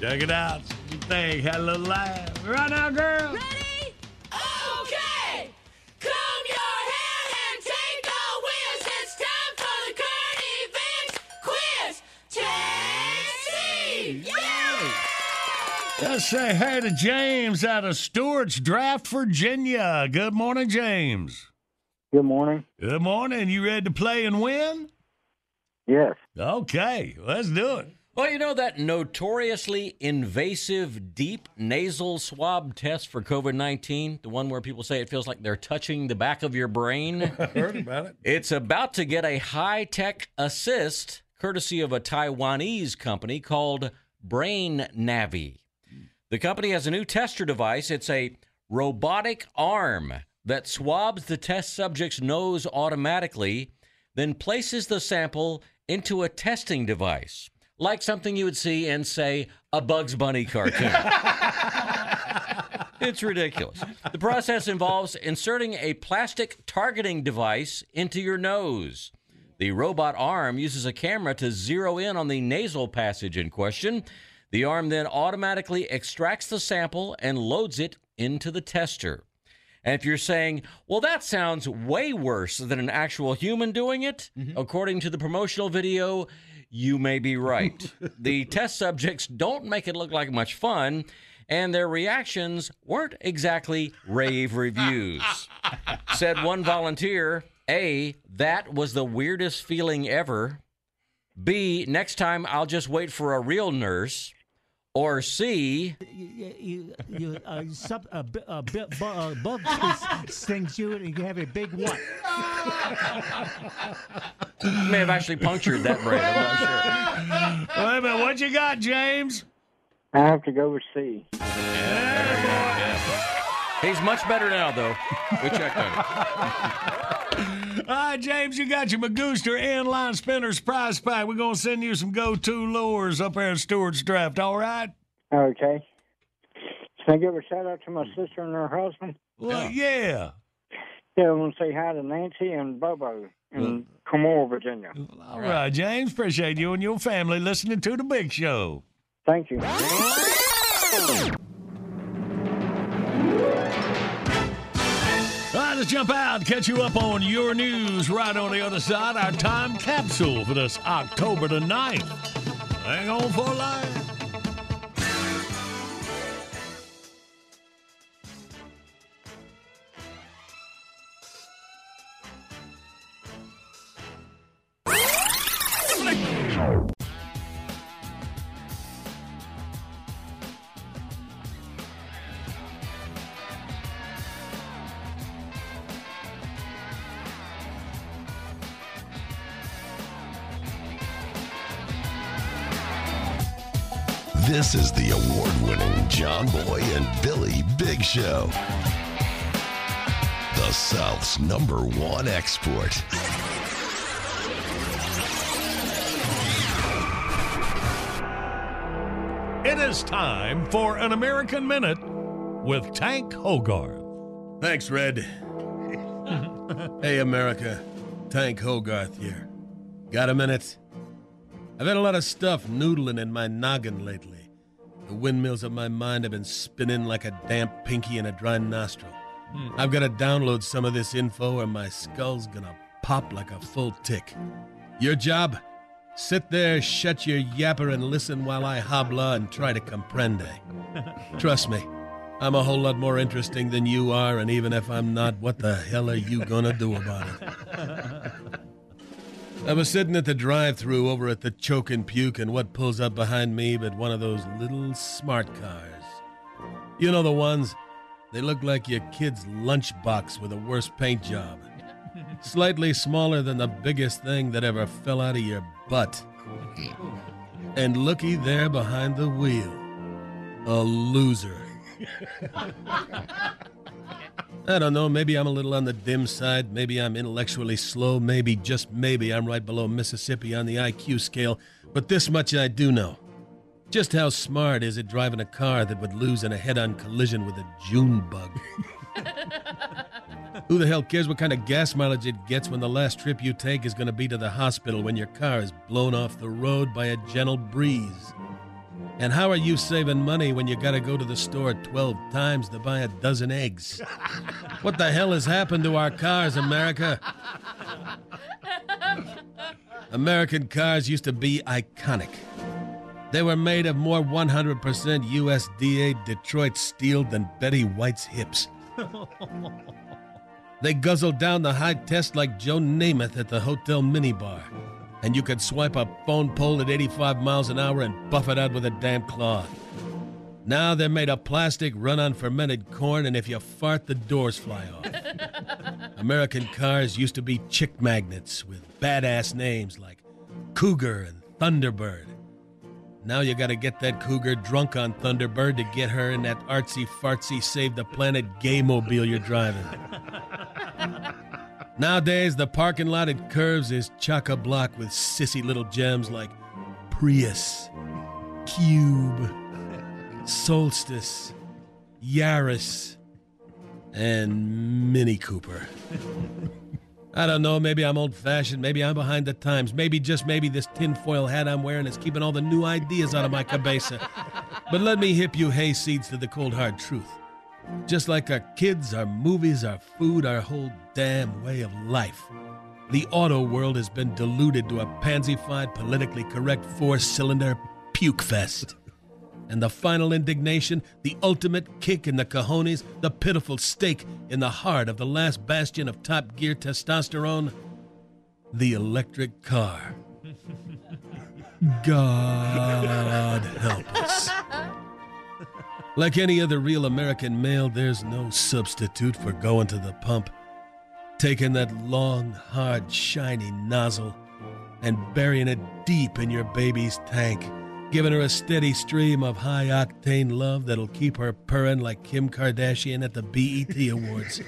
Speaker 3: Check it out. Say hello live. Right now, girl.
Speaker 31: Ready?
Speaker 3: Let's say hey to James out of Stuarts Draft, Virginia. Good morning, James.
Speaker 18: Good morning.
Speaker 3: Good morning. You ready to play and win?
Speaker 18: Yes.
Speaker 3: Okay, let's do it.
Speaker 4: Well, you know that notoriously invasive deep nasal swab test for COVID 19? The one where people say it feels like they're touching the back of your brain?
Speaker 3: Heard about it.
Speaker 4: It's about to get a high tech assist courtesy of a Taiwanese company called Brain Navi. The company has a new tester device. It's a robotic arm that swabs the test subject's nose automatically, then places the sample into a testing device, like something you would see in, say, a Bugs Bunny cartoon. it's ridiculous. The process involves inserting a plastic targeting device into your nose. The robot arm uses a camera to zero in on the nasal passage in question. The arm then automatically extracts the sample and loads it into the tester. And if you're saying, well, that sounds way worse than an actual human doing it, mm-hmm. according to the promotional video, you may be right. the test subjects don't make it look like much fun, and their reactions weren't exactly rave reviews. Said one volunteer, A, that was the weirdest feeling ever. B, next time I'll just wait for a real nurse. Or C,
Speaker 32: you, you, you, uh, sub, a, bi- a, bi- bu- a bug stings you and you have a big what?
Speaker 4: may have actually punctured that brain. I'm not sure.
Speaker 3: Wait a minute. What you got, James?
Speaker 18: I have to go with C.
Speaker 4: He's much better now, though. We checked on it.
Speaker 3: All right, ah, James, you got your Magooster inline spinners prize pack. We're going to send you some go to lures up there at Stuarts Draft, all right?
Speaker 18: Okay. Can I give a shout out to my sister and her husband?
Speaker 3: Well, yeah.
Speaker 18: Yeah, I want to say hi to Nancy and Bobo in Comore, Virginia.
Speaker 3: All right, James, appreciate you and your family listening to The Big Show.
Speaker 18: Thank you.
Speaker 3: Right, let's jump out, catch you up on your news right on the other side. Our time capsule for this October the 9th. Hang on for a
Speaker 33: This is the award winning John Boy and Billy Big Show. The South's number one export.
Speaker 3: It is time for an American Minute with Tank Hogarth.
Speaker 34: Thanks, Red. hey, America. Tank Hogarth here. Got a minute? I've had a lot of stuff noodling in my noggin lately. The windmills of my mind have been spinning like a damp pinky in a dry nostril. Hmm. I've got to download some of this info or my skull's gonna pop like a full tick. Your job? Sit there, shut your yapper, and listen while I habla and try to comprende. Trust me, I'm a whole lot more interesting than you are, and even if I'm not, what the hell are you gonna do about it? I was sitting at the drive through over at the Choke and Puke, and what pulls up behind me but one of those little smart cars. You know the ones? They look like your kid's lunchbox with a worse paint job. Slightly smaller than the biggest thing that ever fell out of your butt. And looky there behind the wheel. A loser. I don't know, maybe I'm a little on the dim side, maybe I'm intellectually slow, maybe, just maybe, I'm right below Mississippi on the IQ scale, but this much I do know. Just how smart is it driving a car that would lose in a head on collision with a June bug? Who the hell cares what kind of gas mileage it gets when the last trip you take is going to be to the hospital when your car is blown off the road by a gentle breeze? And how are you saving money when you got to go to the store 12 times to buy a dozen eggs? What the hell has happened to our cars, America? American cars used to be iconic. They were made of more 100% USDA Detroit steel than Betty White's hips. They guzzled down the high test like Joe Namath at the hotel minibar. And you could swipe a phone pole at 85 miles an hour and buff it out with a damn claw. Now they're made of plastic, run on fermented corn, and if you fart, the doors fly off. American cars used to be chick magnets with badass names like Cougar and Thunderbird. Now you gotta get that cougar drunk on Thunderbird to get her in that artsy fartsy save the planet gay mobile you're driving. Nowadays, the parking lot at Curves is chock a block with sissy little gems like Prius, Cube, Solstice, Yaris, and Mini Cooper. I don't know, maybe I'm old fashioned, maybe I'm behind the times, maybe just maybe this tinfoil hat I'm wearing is keeping all the new ideas out of my cabeza. but let me hip you hayseeds to the cold hard truth. Just like our kids, our movies, our food, our whole damn way of life. The auto world has been diluted to a pansified, politically correct four cylinder puke fest. And the final indignation, the ultimate kick in the cojones, the pitiful stake in the heart of the last bastion of top gear testosterone the electric car. God help us. Like any other real American male, there's no substitute for going to the pump, taking that long, hard, shiny nozzle, and burying it deep in your baby's tank giving her a steady stream of high octane love that'll keep her purring like Kim Kardashian at the BET Awards.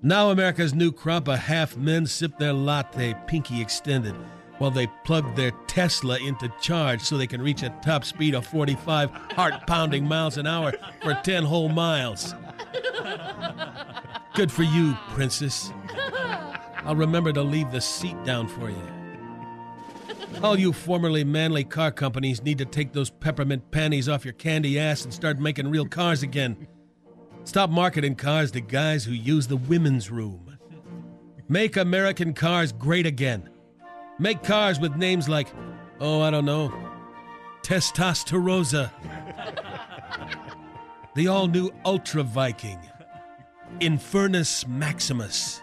Speaker 34: now, America's new crop of half men sip their latte pinky extended while they plug their Tesla into charge so they can reach a top speed of 45 heart pounding miles an hour for 10 whole miles. Good for you, princess. I'll remember to leave the seat down for you. All you formerly manly car companies need to take those peppermint panties off your candy ass and start making real cars again. Stop marketing cars to guys who use the women's room. Make American cars great again. Make cars with names like, oh, I don't know, Testosterosa. the all new Ultra Viking, Infernus Maximus,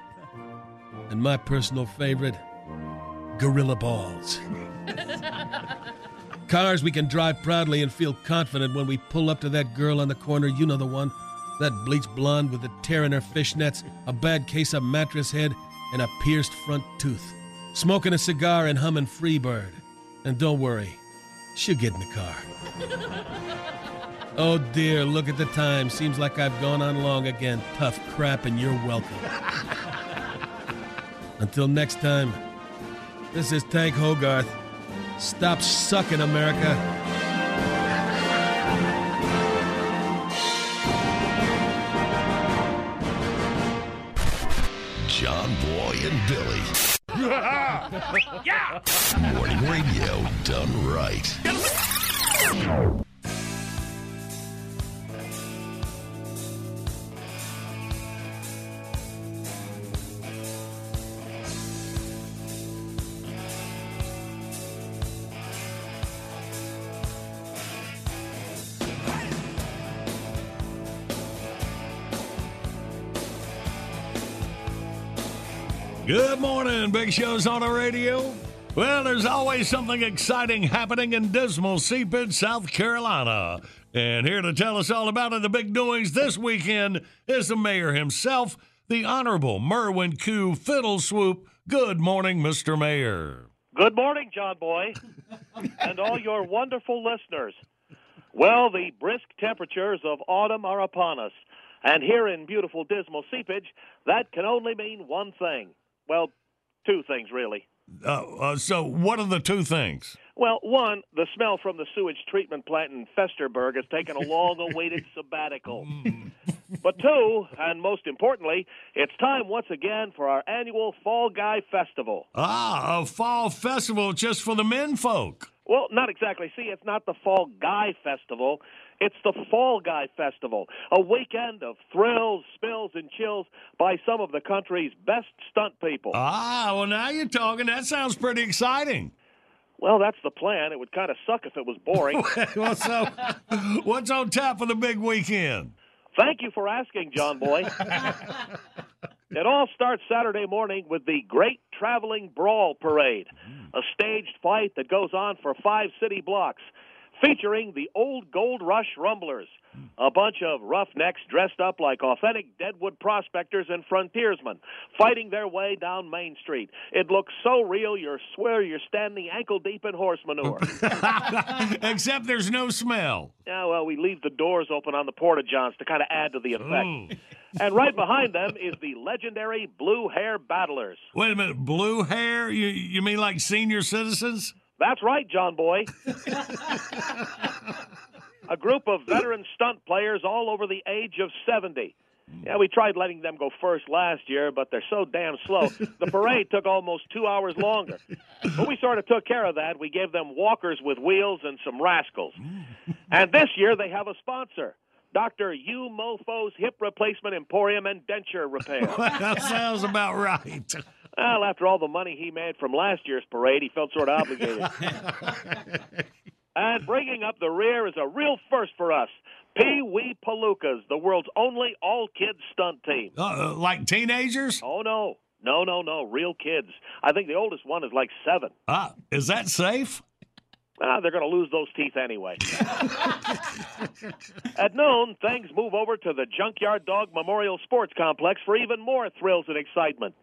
Speaker 34: and my personal favorite, Gorilla Balls. Cars we can drive proudly and feel confident when we pull up to that girl on the corner. You know the one. That bleached blonde with a tear in her fishnets, a bad case of mattress head, and a pierced front tooth. Smoking a cigar and humming Freebird. And don't worry, she'll get in the car. Oh dear, look at the time. Seems like I've gone on long again. Tough crap, and you're welcome. Until next time, this is Tank Hogarth. Stop sucking, America.
Speaker 33: John Boy and Billy.
Speaker 31: yeah!
Speaker 33: Morning radio done right.
Speaker 3: Good morning, Big Show's on the radio. Well, there's always something exciting happening in dismal Seepage, South Carolina. And here to tell us all about it, the big doings this weekend is the mayor himself, the Honorable Merwin Q. Fiddle Swoop. Good morning, Mr. Mayor.
Speaker 35: Good morning, John Boy, and all your wonderful listeners. Well, the brisk temperatures of autumn are upon us, and here in beautiful dismal seepage, that can only mean one thing. Well, two things, really.
Speaker 3: Uh, uh, so, what are the two things?
Speaker 35: Well, one, the smell from the sewage treatment plant in Festerburg has taken a long awaited sabbatical. But two, and most importantly, it's time once again for our annual Fall Guy Festival.
Speaker 3: Ah, a fall festival just for the men folk.
Speaker 35: Well, not exactly. See, it's not the Fall Guy Festival. It's the Fall Guy Festival, a weekend of thrills, spills, and chills by some of the country's best stunt people.
Speaker 3: Ah, well, now you're talking. That sounds pretty exciting.
Speaker 35: Well, that's the plan. It would kind of suck if it was boring.
Speaker 3: well, so what's on tap for the big weekend?
Speaker 35: Thank you for asking, John Boy. it all starts Saturday morning with the Great Traveling Brawl Parade, a staged fight that goes on for five city blocks, featuring the Old Gold Rush Rumblers, a bunch of roughnecks dressed up like authentic Deadwood prospectors and frontiersmen, fighting their way down Main Street. It looks so real, you swear you're standing ankle deep in horse manure.
Speaker 3: Except there's no smell.
Speaker 35: Yeah, well, we leave the doors open on the porta johns to kind of add to the effect. And right behind them is the legendary Blue Hair Battlers.
Speaker 3: Wait a minute, blue hair? You, you mean like senior citizens?
Speaker 35: That's right, John Boy. A group of veteran stunt players all over the age of 70. Yeah, we tried letting them go first last year, but they're so damn slow. The parade took almost two hours longer. But we sort of took care of that. We gave them walkers with wheels and some rascals. And this year they have a sponsor. Dr. U Mofo's Hip Replacement Emporium and Denture Repair.
Speaker 3: that sounds about right.
Speaker 35: Well, after all the money he made from last year's parade, he felt sort of obligated. and bringing up the rear is a real first for us. Pee Wee Palookas, the world's only all kids stunt team.
Speaker 3: Uh, like teenagers?
Speaker 35: Oh, no. No, no, no. Real kids. I think the oldest one is like seven.
Speaker 3: Ah, is that safe?
Speaker 35: Ah, they're going to lose those teeth anyway. At noon, things move over to the Junkyard Dog Memorial Sports Complex for even more thrills and excitement.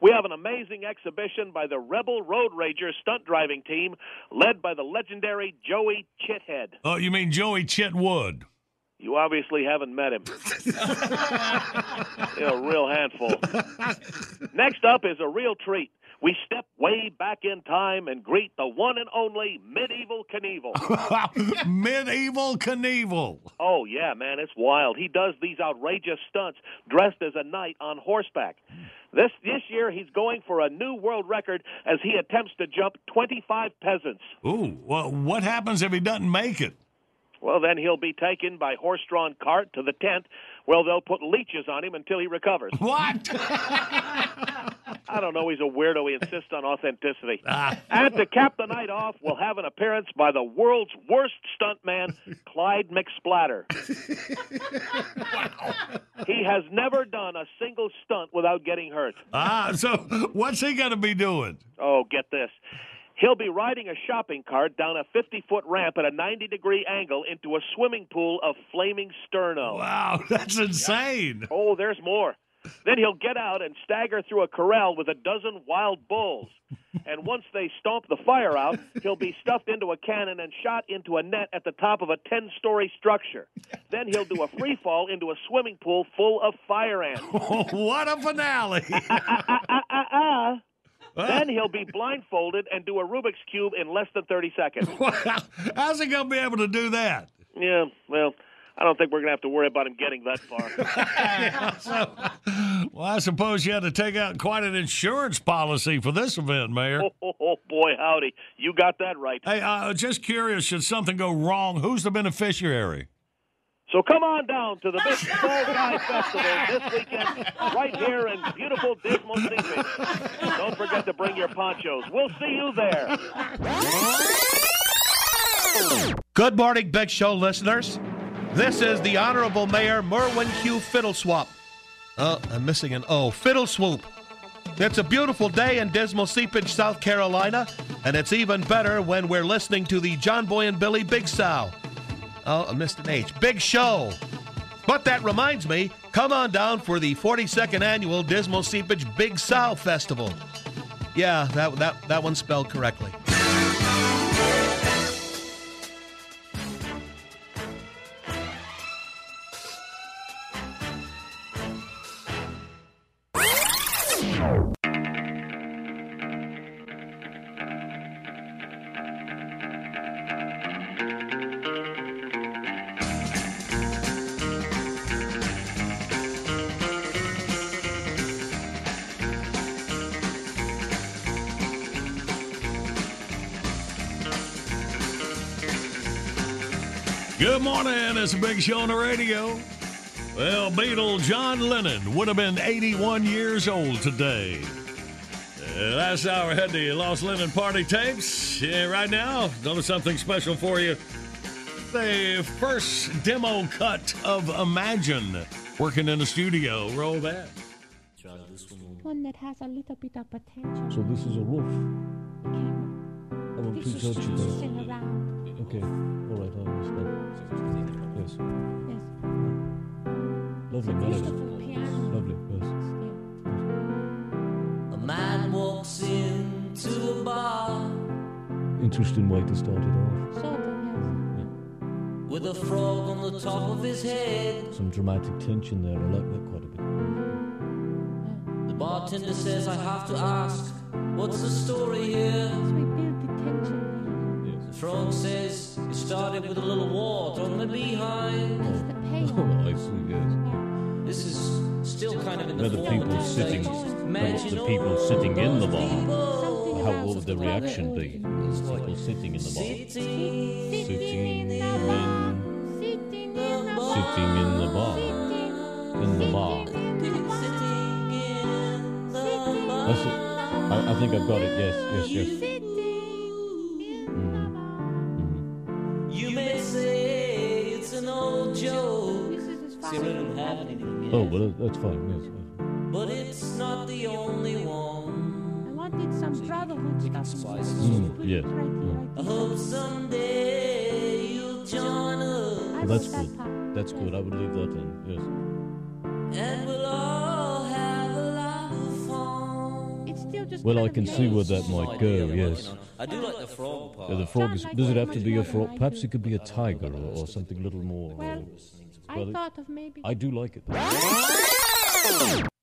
Speaker 35: We have an amazing exhibition by the Rebel Road Rager stunt driving team, led by the legendary Joey Chithead.
Speaker 3: Oh, you mean Joey Chitwood?
Speaker 35: You obviously haven't met him. You're a real handful. Next up is a real treat. We step way back in time and greet the one and only Medieval Knievel.
Speaker 3: Medieval Knievel.
Speaker 35: Oh yeah, man, it's wild. He does these outrageous stunts dressed as a knight on horseback. This this year he's going for a new world record as he attempts to jump 25 peasants.
Speaker 3: Ooh, well, what happens if he doesn't make it?
Speaker 35: Well, then he'll be taken by horse-drawn cart to the tent where they'll put leeches on him until he recovers.
Speaker 3: What?
Speaker 35: I don't know. He's a weirdo. He insists on authenticity. And to cap the night off, we'll have an appearance by the world's worst stuntman, Clyde McSplatter. He has never done a single stunt without getting hurt.
Speaker 3: Ah, so what's he going to be doing?
Speaker 35: Oh, get this. He'll be riding a shopping cart down a 50 foot ramp at a 90 degree angle into a swimming pool of flaming sterno.
Speaker 3: Wow, that's insane.
Speaker 35: Oh, there's more. Then he'll get out and stagger through a corral with a dozen wild bulls. And once they stomp the fire out, he'll be stuffed into a cannon and shot into a net at the top of a 10 story structure. Then he'll do a free fall into a swimming pool full of fire ants.
Speaker 3: what a finale.
Speaker 35: Ah, Then he'll be blindfolded and do a Rubik's Cube in less than 30 seconds.
Speaker 3: How's he going to be able to do that?
Speaker 35: Yeah, well, I don't think we're going to have to worry about him getting that far.
Speaker 3: Well, I suppose you had to take out quite an insurance policy for this event, Mayor.
Speaker 35: oh, oh, oh, boy, howdy. You got that right.
Speaker 3: Hey, uh, just curious, should something go wrong, who's the beneficiary?
Speaker 35: So come on down to the Big Soul Guy Festival this weekend, right here in beautiful Dismal Seepage. Don't forget to bring your ponchos. We'll see you there.
Speaker 2: Good morning, Big Show listeners. This is the Honorable Mayor Merwin Q Fiddleswap. Oh, I'm missing an O. Fiddle Swoop. It's a beautiful day in Dismal Seepage, South Carolina, and it's even better when we're listening to the John Boy and Billy Big Sow. Oh, I missed an H. Big Show. But that reminds me, come on down for the 42nd annual Dismal Seepage Big Sow Festival. Yeah, that, that, that one's spelled correctly.
Speaker 3: Morning. It's a big show on the radio. Well, Beatle John Lennon would have been 81 years old today. Uh, last hour had the Lost Lennon party tapes. Yeah, right now, notice something special for you. The first demo cut of Imagine working in the studio. Roll that.
Speaker 36: One that has a little bit of potential.
Speaker 37: So this is a roof. I will
Speaker 36: This
Speaker 37: please
Speaker 36: is
Speaker 37: touch it.
Speaker 36: around.
Speaker 37: Okay, all right, I understand. Yes.
Speaker 36: Yes.
Speaker 37: Lovely melody.
Speaker 36: Beautiful piano.
Speaker 37: Lovely, yes.
Speaker 26: A man walks into a bar
Speaker 37: Interesting way to start it off.
Speaker 36: Sort of, yes.
Speaker 26: with a frog on the top of his head.
Speaker 37: Some dramatic tension there. I like that quite a bit.
Speaker 26: The bartender says, I have to ask, what's the story here?
Speaker 36: So We build the tension.
Speaker 26: The frog says, it started with a little water on the behind.
Speaker 37: Oh, I see, yes.
Speaker 26: This is still kind of in the
Speaker 37: Now the people sitting,
Speaker 26: stage.
Speaker 37: the,
Speaker 26: Imagine
Speaker 37: the people sitting in the bar, how what would the reaction be? People sitting in the bar.
Speaker 26: sitting,
Speaker 37: Sitting in,
Speaker 36: Sitting in the bar.
Speaker 37: sitting in the bar. In the bar. That's it. I, I think I've got it, yes, yes, yes.
Speaker 26: Joke. See, I don't have anything yet.
Speaker 37: Oh, well, that's fine, yes.
Speaker 26: But it's not the only one.
Speaker 36: I wanted some brotherhood stuff.
Speaker 37: Mm, yes.
Speaker 26: I hope someday you'll join us.
Speaker 37: Well, that's good. That's good. I would leave that in. Yes.
Speaker 26: And we'll all have a lot of fun.
Speaker 36: It's still just
Speaker 37: Well, I can see where that might go. Yes.
Speaker 26: I do like the frog part.
Speaker 37: Yeah, the frog is. Does it have to be a frog? Perhaps it could be a tiger or, or something a little more.
Speaker 36: Well, I
Speaker 37: well, it-
Speaker 36: thought of maybe.
Speaker 37: I do like it.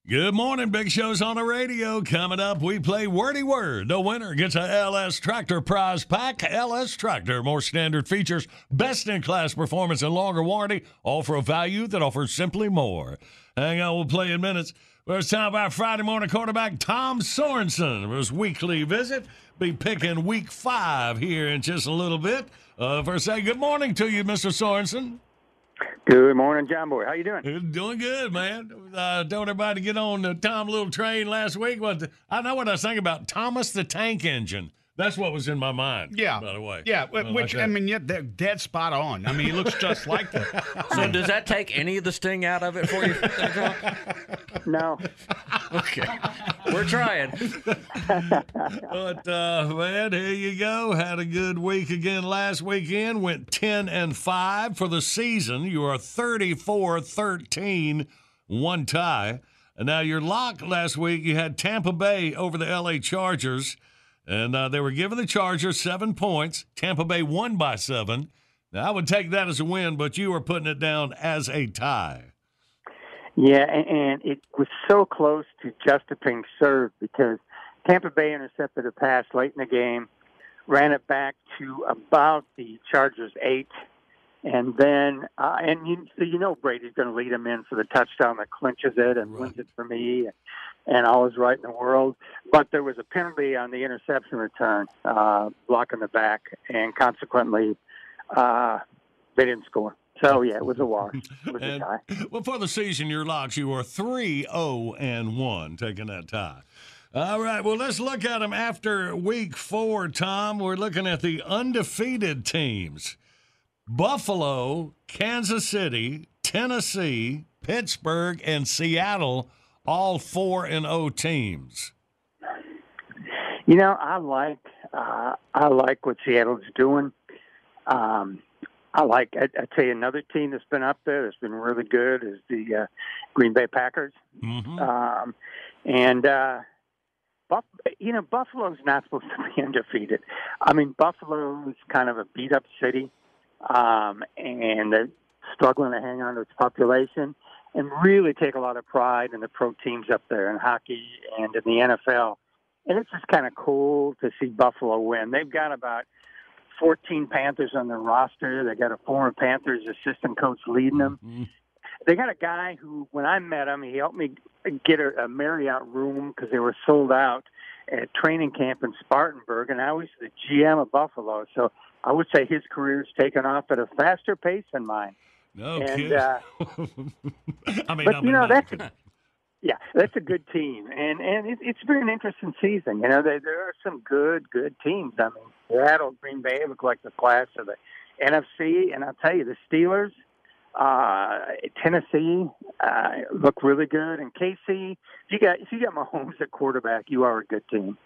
Speaker 3: Good morning, Big Show's on the radio. Coming up, we play Wordy Word. The winner gets a LS Tractor prize pack. LS Tractor, more standard features, best in class performance, and longer warranty, all for a value that offers simply more. Hang on, we'll play in minutes. Well, it's time for our Friday morning quarterback, Tom Sorensen, for his weekly visit. Be picking week five here in just a little bit. Uh, first, say good morning to you, Mr. Sorensen.
Speaker 18: Good morning, John Boy. How you doing?
Speaker 3: Doing good, man. Uh, told everybody to get on the Tom Little train last week. What I know what I was thinking about Thomas the Tank Engine. That's what was in my mind.
Speaker 5: Yeah.
Speaker 3: by the way.
Speaker 5: Yeah,
Speaker 3: I like
Speaker 5: which I mean, yeah, they're dead spot on. I mean, he looks just like that.
Speaker 4: So does that take any of the sting out of it for you?
Speaker 18: No.
Speaker 4: okay. We're trying.
Speaker 3: But uh, man, here you go. Had a good week again last weekend. Went ten and five for the season. You are 34-13, one tie. And now your lock last week. You had Tampa Bay over the L.A. Chargers, and uh, they were giving the Chargers seven points. Tampa Bay won by seven. Now I would take that as a win, but you are putting it down as a tie.
Speaker 18: Yeah, and, and it was so close to just a being served because Tampa Bay intercepted a pass late in the game, ran it back to about the Chargers eight, and then uh, and you so you know Brady's going to lead him in for the touchdown that clinches it and wins it for me, and all is right in the world. But there was a penalty on the interception return, uh, blocking the back, and consequently, uh, they didn't score. So yeah, it was a wash. It was a tie.
Speaker 3: well, for the season, your locks, you are 3 0 and 1, taking that tie. All right, well, let's look at them after week four, Tom. We're looking at the undefeated teams Buffalo, Kansas City, Tennessee, Pittsburgh, and Seattle, all 4 and O teams.
Speaker 18: You know, I like uh, I like what Seattle's doing. Um, I like. I, I tell you, another team that's been up there that's been really good is the uh, Green Bay Packers.
Speaker 3: Mm-hmm.
Speaker 18: Um, and uh, Buff, you know, Buffalo's not supposed to be undefeated. I mean, Buffalo's kind of a beat up city, um, and they're struggling to hang on to its population, and really take a lot of pride in the pro teams up there in hockey and in the NFL. And it's just kind of cool to see Buffalo win. They've got about 14 Panthers on their roster. They got a former Panthers assistant coach leading them. Mm-hmm. They got a guy who, when I met him, he helped me get a, a Marriott room because they were sold out at training camp in Spartanburg, and I was the GM of Buffalo. So I would say his career's taken off at a faster pace than mine.
Speaker 3: No
Speaker 18: and
Speaker 3: kidding.
Speaker 18: uh,
Speaker 3: I mean,
Speaker 18: but
Speaker 3: I
Speaker 18: you know
Speaker 3: not-
Speaker 18: that's a, yeah, that's a good team, and and it, it's been an interesting season. You know, there, there are some good good teams. I mean, Seattle, Green Bay look like the class of the NFC, and I'll tell you, the Steelers, uh, Tennessee uh, look really good, and KC. If you got if you got Mahomes at quarterback, you are a good team.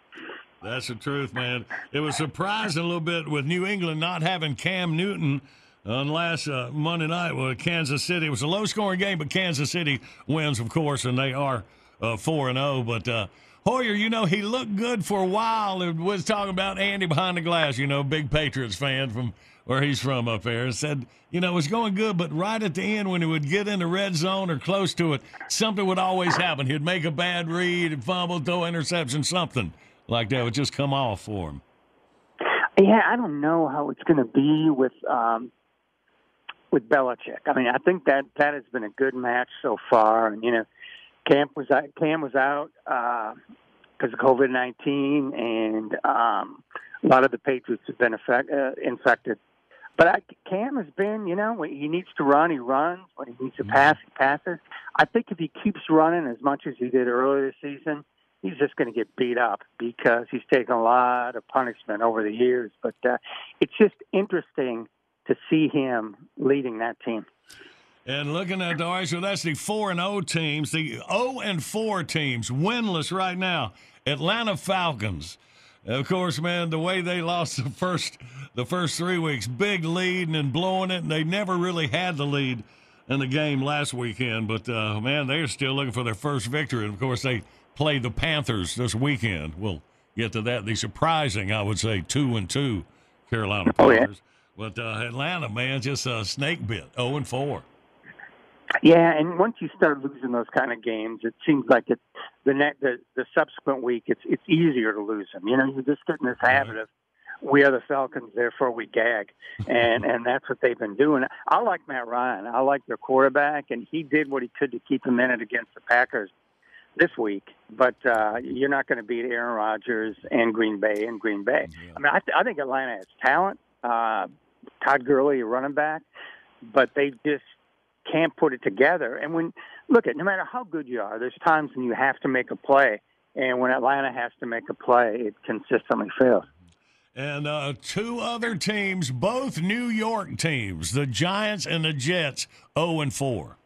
Speaker 3: That's the truth, man. It was surprising a little bit with New England not having Cam Newton on last uh, Monday night with Kansas City. It was a low scoring game, but Kansas City wins, of course, and they are uh, 4 and 0. But uh, Hoyer, you know, he looked good for a while. It was talking about Andy behind the glass, you know, big Patriots fan from where he's from up there, and said, you know, it was going good, but right at the end when he would get in the red zone or close to it, something would always happen. He'd make a bad read, fumble, throw interception, something like that would just come off for him.
Speaker 18: Yeah, I don't know how it's going to be with um, with Belichick. I mean, I think that that has been a good match so far, and you know, Camp was out, Cam was out because of COVID nineteen, and um, a lot of the Patriots have been affect, uh, infected. But I, Cam has been, you know, when he needs to run, he runs. When he needs to pass, he passes. I think if he keeps running as much as he did earlier this season, he's just going to get beat up because he's taken a lot of punishment over the years. But uh, it's just interesting to see him leading that team.
Speaker 3: And looking at the all right, so that's the four and O teams. The O and four teams winless right now. Atlanta Falcons. Of course, man, the way they lost the first the first three weeks, big lead and then blowing it, and they never really had the lead in the game last weekend. But uh, man, they're still looking for their first victory. And of course, they play the Panthers this weekend. We'll get to that. The surprising, I would say, two and two Carolina
Speaker 18: Oh, yeah.
Speaker 3: But uh, Atlanta, man, just a snake bit, zero and four.
Speaker 18: Yeah, and once you start losing those kind of games, it seems like it the net the, the subsequent week it's it's easier to lose them. You know, you just get in this habit of we are the Falcons, therefore we gag, and and that's what they've been doing. I like Matt Ryan. I like their quarterback, and he did what he could to keep them in it against the Packers this week. But uh, you're not going to beat Aaron Rodgers and Green Bay and Green Bay. I mean, I, th- I think Atlanta has talent. Uh, Todd Gurley, a running back, but they just can't put it together. And when look at no matter how good you are, there's times when you have to make a play, and when Atlanta has to make a play, it consistently fails.
Speaker 3: And uh, two other teams, both New York teams, the Giants and the Jets, zero and four.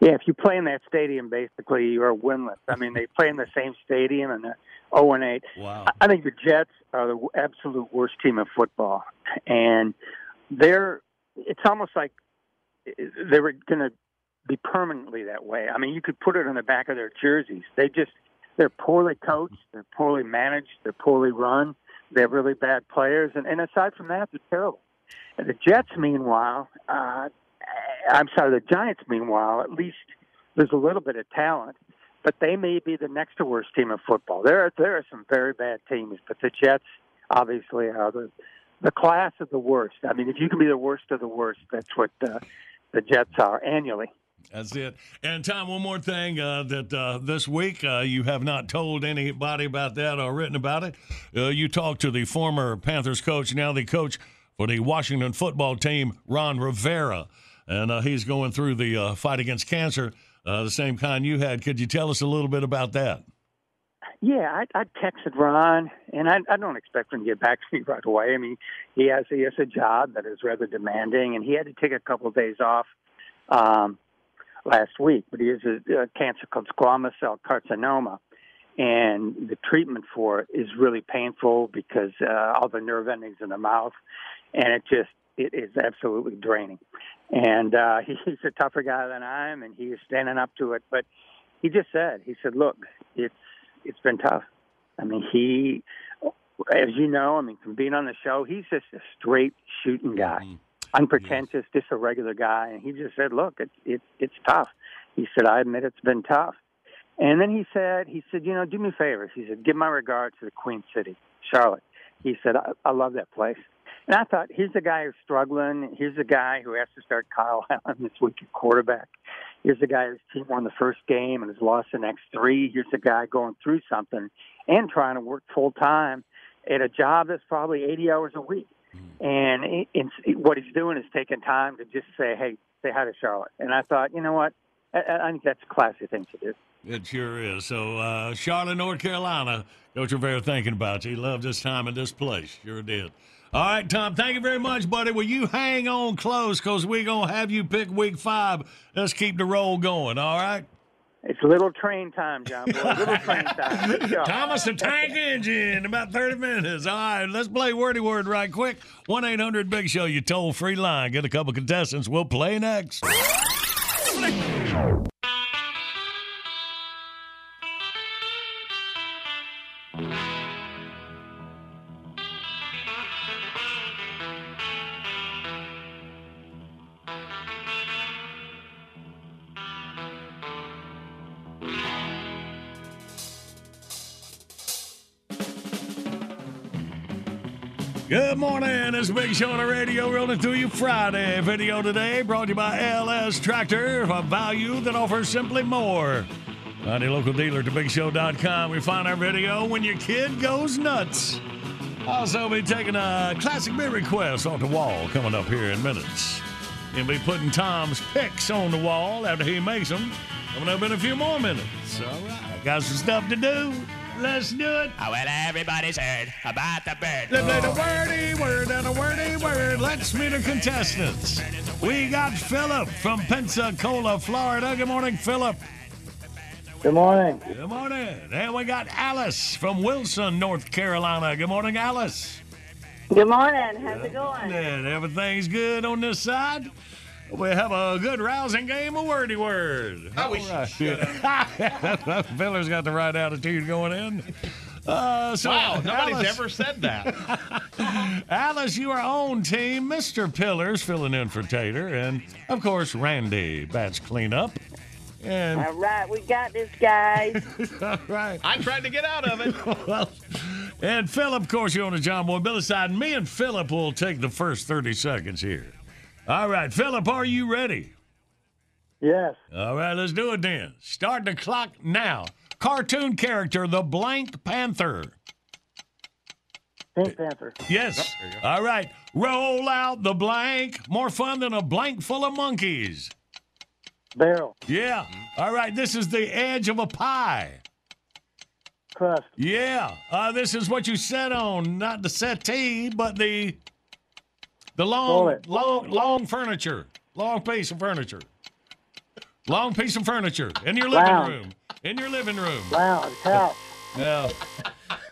Speaker 18: Yeah, if you play in that stadium, basically you are winless. I mean, they play in the same stadium and 0 and 8.
Speaker 3: Wow.
Speaker 18: I think the Jets are the absolute worst team in football, and they're. It's almost like they were going to be permanently that way. I mean, you could put it on the back of their jerseys. They just they're poorly coached, they're poorly managed, they're poorly run. They have really bad players, and, and aside from that, they're terrible. And the Jets, meanwhile, uh, I'm sorry, the Giants, meanwhile, at least there's a little bit of talent, but they may be the next to worst team in football. There are there are some very bad teams, but the Jets obviously are the the class of the worst. I mean, if you can be the worst of the worst, that's what the Jets are annually.
Speaker 3: That's it. And Tom, one more thing uh, that uh, this week uh, you have not told anybody about that or written about it. Uh, you talked to the former Panthers coach, now the coach for the Washington football team, Ron Rivera, and uh, he's going through the uh, fight against cancer, uh, the same kind you had. Could you tell us a little bit about that?
Speaker 18: Yeah, I, I texted Ron, and I, I don't expect him to get back to me right away. I mean, he has he has a job that is rather demanding, and he had to take a couple of days off um, last week. But he has a, a cancer called squamous cell carcinoma, and the treatment for it is really painful because uh, all the nerve endings in the mouth, and it just it is absolutely draining. And uh, he's a tougher guy than I am, and he is standing up to it. But he just said, he said, look, it's it's been tough. I mean, he, as you know, I mean, from being on the show, he's just a straight shooting guy, unpretentious, just a regular guy. And he just said, "Look, it's it's it's tough." He said, "I admit it's been tough." And then he said, "He said, you know, do me a favor." He said, "Give my regards to the Queen City, Charlotte." He said, "I, I love that place." And I thought, here's a guy who's struggling. Here's a guy who has to start Kyle Allen this week at quarterback. Here's a guy whose team won the first game and has lost the next three. Here's a guy going through something and trying to work full time at a job that's probably 80 hours a week. And it, it, what he's doing is taking time to just say, hey, say hi to Charlotte. And I thought, you know what? I, I think that's a classy thing to do.
Speaker 3: It sure is. So, uh, Charlotte, North Carolina, Coach Rivera thinking about you. He loved this time and this place. Sure did. All right, Tom, thank you very much, buddy. Will you hang on close because we're going to have you pick week five. Let's keep the roll going, all right?
Speaker 18: It's a little train time, John Boy. Little train time.
Speaker 3: Thomas the Tank Engine, about 30 minutes. All right, let's play Wordy Word right quick. 1 800 Big Show, you toll free line. Get a couple contestants. We'll play next. Good morning. It's Big Show on the radio rolling through you Friday. Video today brought to you by LS Tractor, a value that offers simply more. Find a local dealer to BigShow.com. We find our video when your kid goes nuts. Also, be taking a classic beer request off the wall coming up here in minutes. He'll be putting Tom's picks on the wall after he makes them. Coming up in a few more minutes. All right, got some stuff to do. Let's do it.
Speaker 31: Oh, well, everybody's heard about the bird.
Speaker 3: Let's play the wordy word and a wordy word. Let's meet the contestants. We got Philip from Pensacola, Florida. Good morning, Philip.
Speaker 38: Good morning.
Speaker 3: Good morning. And we got Alice from Wilson, North Carolina. Good morning, Alice.
Speaker 39: Good morning. How's it going?
Speaker 3: And everything's good on this side. We have a good rousing game of wordy word.
Speaker 2: I wish you should
Speaker 3: Miller's got the right attitude going in. Uh, so
Speaker 5: Wow, nobody's
Speaker 3: Alice-
Speaker 5: ever said that.
Speaker 3: Alice, you are on team. Mr. Pillars filling in for Tater. And, of course, Randy bats cleanup. And
Speaker 39: All right, we got this, guys.
Speaker 3: All right.
Speaker 5: I tried to get out of it.
Speaker 3: well, and Philip, of course, you're on the John Boy Billy side. And me and Philip will take the first 30 seconds here. All right, Philip, are you ready?
Speaker 38: Yes.
Speaker 3: All right, let's do it then. Start the clock now. Cartoon character, the Blank Panther.
Speaker 38: Pink Panther.
Speaker 3: Yes. All right. Roll out the blank. More fun than a blank full of monkeys.
Speaker 38: Barrel.
Speaker 3: Yeah. All right. This is the edge of a pie.
Speaker 38: Crust.
Speaker 3: Yeah. Uh, this is what you sit on, not the settee, but the the long, long, long furniture, long piece of furniture, long piece of furniture in your living
Speaker 38: Lounge.
Speaker 3: room. In your living room.
Speaker 38: Lounge. Couch.
Speaker 3: Yeah.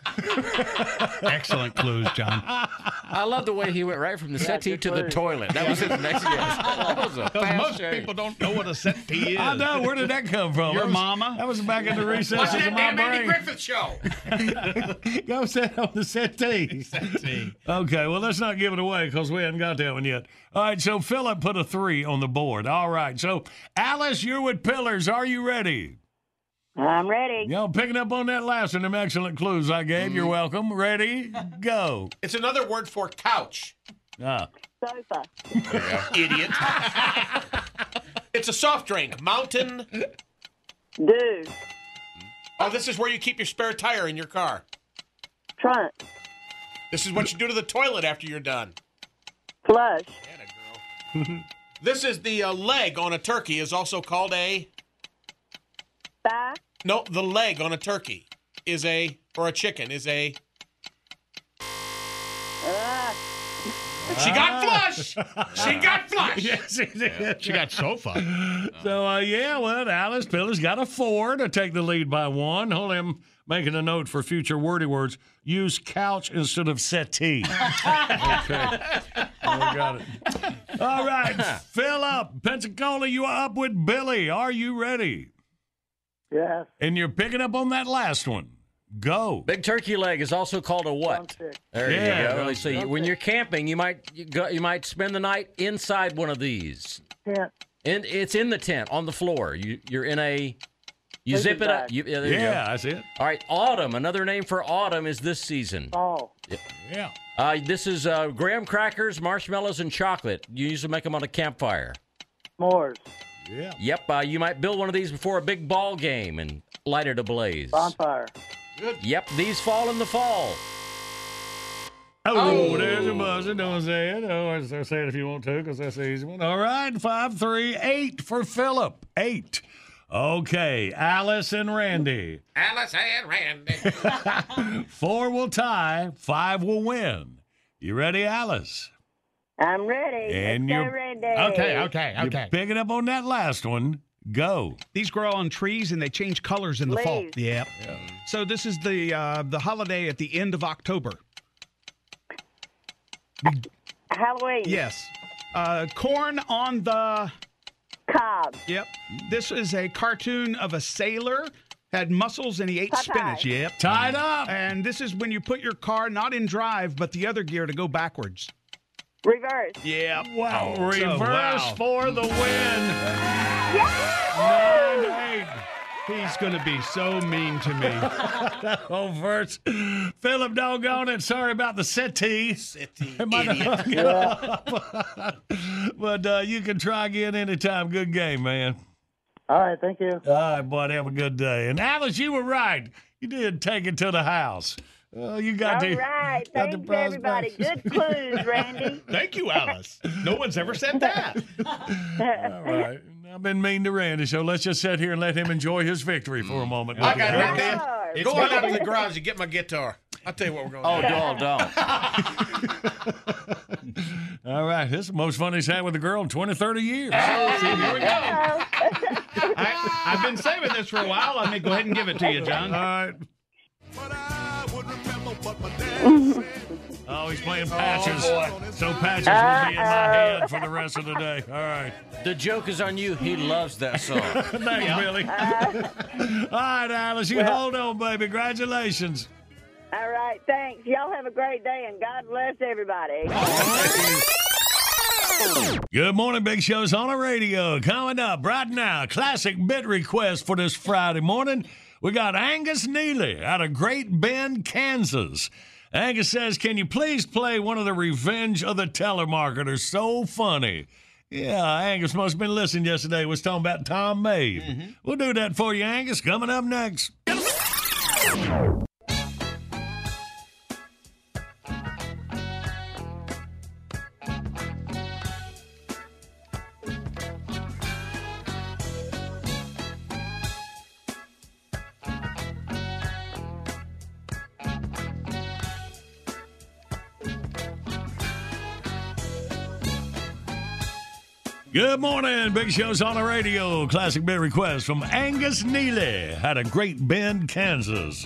Speaker 5: Excellent clues, John.
Speaker 4: I love the way he went right from the settee
Speaker 38: good
Speaker 4: to the toilet. That was his next guess. That was a
Speaker 5: Because
Speaker 4: fast
Speaker 5: most
Speaker 4: change.
Speaker 5: people don't know what a settee is.
Speaker 3: I know. Where did that come from?
Speaker 5: Your
Speaker 3: was-
Speaker 5: mama?
Speaker 3: That was back in the recesses
Speaker 2: Watch
Speaker 3: of
Speaker 2: that
Speaker 3: my
Speaker 2: damn Andy. Griffith show.
Speaker 3: Go sit on the settee.
Speaker 5: Settee.
Speaker 3: Okay, well, let's not give it away because we haven't got that one yet. All right, so Philip put a three on the board. All right, so Alice, you're with Pillars. Are you ready?
Speaker 39: I'm ready.
Speaker 3: Y'all picking up on that last one, them excellent clues I gave. You're welcome. Ready? Go.
Speaker 2: It's another word for couch.
Speaker 3: Ah.
Speaker 39: Sofa.
Speaker 2: Idiot. it's a soft drink. Mountain.
Speaker 39: Dew.
Speaker 2: Oh, this is where you keep your spare tire in your car.
Speaker 39: Trunk.
Speaker 2: This is what you do to the toilet after you're done.
Speaker 39: Flush.
Speaker 2: This is the uh, leg on a turkey is also called a.
Speaker 39: Thigh.
Speaker 2: No, the leg on a turkey is a or a chicken is a.
Speaker 39: Ah.
Speaker 2: She got flush. She got flush.
Speaker 3: Yes, she did.
Speaker 5: She got sofa.
Speaker 3: So, uh, yeah, well, Alice Pillars got a four to take the lead by one. Hold him making a note for future wordy words. Use couch instead of settee. okay. We got it. All right, fill up. Pensacola, you are up with Billy. Are you ready?
Speaker 38: Yes.
Speaker 3: And you're picking up on that last one. Go.
Speaker 4: Big turkey leg is also called a what?
Speaker 38: Drumstick.
Speaker 4: There
Speaker 3: Yeah.
Speaker 4: you go. So you, when you're camping, you might you, go, you might spend the night inside one of these.
Speaker 38: Tent.
Speaker 4: And it's in the tent on the floor. You you're in a you
Speaker 38: Sleeping
Speaker 4: zip it up. You, yeah, there you
Speaker 3: Yeah,
Speaker 4: go.
Speaker 3: that's it.
Speaker 4: All right, autumn. Another name for autumn is this season.
Speaker 38: Fall.
Speaker 3: Yeah.
Speaker 4: Uh, this is uh, graham crackers, marshmallows, and chocolate. You usually make them on a campfire.
Speaker 38: S'mores.
Speaker 3: Yeah.
Speaker 4: Yep, uh, you might build one of these before a big ball game and light it ablaze.
Speaker 38: Bonfire. Good.
Speaker 4: Yep, these fall in the fall.
Speaker 3: Oh, there's a buzzer. Don't say it. Oh, say it if you want to, because that's the easy one. All right, five, three, eight for Philip. Eight. Okay, Alice and Randy.
Speaker 2: Alice and Randy.
Speaker 3: Four will tie, five will win. You ready, Alice?
Speaker 39: I'm ready.
Speaker 3: And
Speaker 39: Let's
Speaker 3: you're-
Speaker 39: Randy.
Speaker 5: Okay, okay,
Speaker 3: You're
Speaker 5: okay.
Speaker 3: picking up on that last one. Go.
Speaker 5: These grow on trees and they change colors in the fall.
Speaker 39: Leaves.
Speaker 5: Yep. So this is the uh, the holiday at the end of October.
Speaker 39: Halloween.
Speaker 5: Yes. Uh, corn on the.
Speaker 39: Cob.
Speaker 5: Yep. This is a cartoon of a sailor. Had muscles and he ate
Speaker 39: Popeye.
Speaker 5: spinach. Yep.
Speaker 3: Tied up.
Speaker 5: And this is when you put your car not in drive, but the other gear to go backwards.
Speaker 39: Reverse.
Speaker 5: Yeah.
Speaker 3: Wow.
Speaker 5: So,
Speaker 3: Reverse
Speaker 5: wow.
Speaker 3: for the win. Nine, eight.
Speaker 5: He's going to be so mean to me.
Speaker 3: oh, verse. Philip, doggone it. Sorry about the settee.
Speaker 2: Settee,
Speaker 3: It might have hung
Speaker 2: idiot.
Speaker 3: up. but uh, you can try again anytime. Good game, man.
Speaker 38: All right, thank you.
Speaker 3: All right, bud. Have a good day. And Alice, you were right. You did take it to the house. Uh, you got
Speaker 39: All
Speaker 3: the
Speaker 39: right.
Speaker 3: got
Speaker 39: Thanks,
Speaker 3: prize
Speaker 39: everybody.
Speaker 3: back.
Speaker 39: Good clues, Randy.
Speaker 5: Thank you, Alice. No one's ever said that.
Speaker 3: All right. I've been mean to Randy, so let's just sit here and let him enjoy his victory for a moment.
Speaker 2: I got
Speaker 3: Okay.
Speaker 2: it, man. Go on out to the garage and get my guitar. I'll tell you what we're going
Speaker 4: Oh,
Speaker 2: to do.
Speaker 4: Oh, don't, don't.
Speaker 3: All right. This is the most fun he's had with a girl in 20, 30 years.
Speaker 2: Oh, here we go.
Speaker 5: I, I've been saving this for a while. Let me go ahead and give it to you, John.
Speaker 3: All right. Oh, he's playing oh, patches. so patches will be in my uh, uh, head for the rest of the day. All right.
Speaker 40: The joke is on you. He loves that song.
Speaker 3: Thanks, Billy. Uh, All right, Alice, you
Speaker 39: Well-
Speaker 3: hold on, baby. Congratulations.
Speaker 39: All right, thanks. Y'all have a great day, and God bless everybody.
Speaker 3: Good morning, Big Show's on the radio. Coming up right now, classic bit request for this Friday morning. We got Angus Neely out of Great Bend, Kansas. Angus says, Can you please play one of the Revenge of the Telemarketers? So funny. Yeah, Angus must have been listening yesterday. Was talking about Tom Mabe. Mm-hmm. We'll do that for you, Angus. Coming up next. Good morning. Big Show's on the radio. Classic bit request from Angus Neely out of Great Bend, Kansas.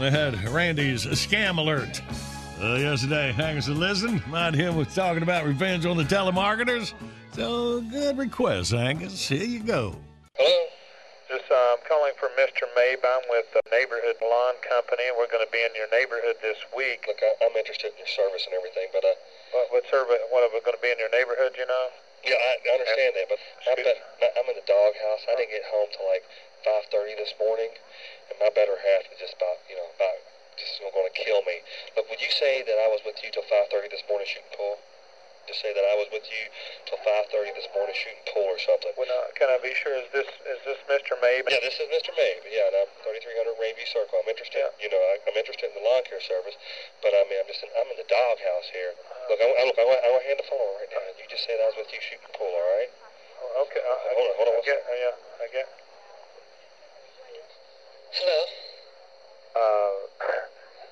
Speaker 3: We had Randy's scam alert uh, yesterday. Angus and listen. Mind him was talking about revenge on the telemarketers. So good request, Angus. Here you go.
Speaker 41: Hello. Just uh, I'm calling for Mr. Mabe. I'm with the Neighborhood Lawn Company. We're going to be in your neighborhood this week. Look, I, I'm interested in your service and everything, but uh, what, what service? What are we going to be in your neighborhood? You know? Yeah, I, I understand that, but I've been, I'm in the doghouse. I didn't get home till like 5:30 this morning, and my better half is just about, you know, about just going to kill me. Look, would you say that I was with you till 5:30 this morning shooting pool? Just say that I was with you till 5:30 this morning shooting pool or something. Well, uh, can I be sure? Is this is this Mr. Mabe? Yeah, this is Mr. Mabe. Yeah, and I'm 3300 Rainview Circle. I'm interested. You know, I, I'm interested in the lawn care service, but I mean, I'm just in, I'm in the doghouse here. Look, I, I, look, I, want- I want to hand the phone over right now. You just said I was with you shooting pool. All right? Okay. Uh, hold on, hold on. I get, uh, yeah, I get. Hello. Uh,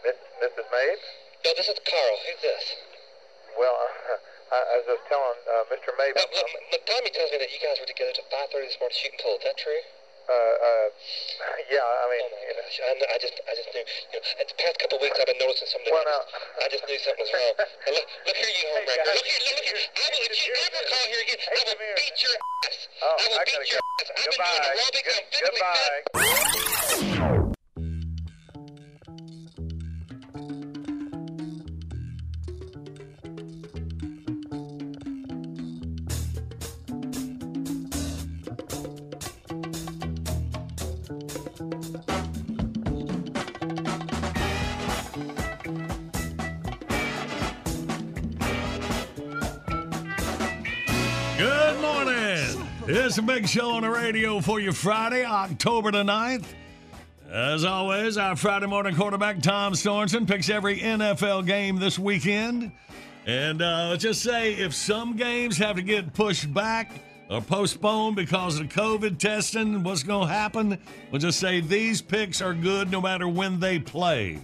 Speaker 41: Mrs. Mabe? No, this is Carl. Who's this? Well, I, I was just telling uh, Mr. Mabe. Look, look, look, Tommy tells me that you guys were together till 5:30 this morning shooting pool. Is that true? Uh, uh, yeah. I mean, you know, I, kn- I just, I just knew. You know, the past couple of weeks, I've been noticing something. Well, I, just, I just knew something was wrong. Now, look, look here, you homewrecker. Look here, look here. I will, if you ever call here again, I will beat your ass. Oh, I will beat your ass. I've been doing aerobics. I'm physically fit.
Speaker 3: Big show on the radio for you Friday, October the 9th. As always, our Friday morning quarterback, Tom Sorensen, picks every NFL game this weekend. And uh, let's just say if some games have to get pushed back or postponed because of COVID testing, what's going to happen? We'll just say these picks are good no matter when they play.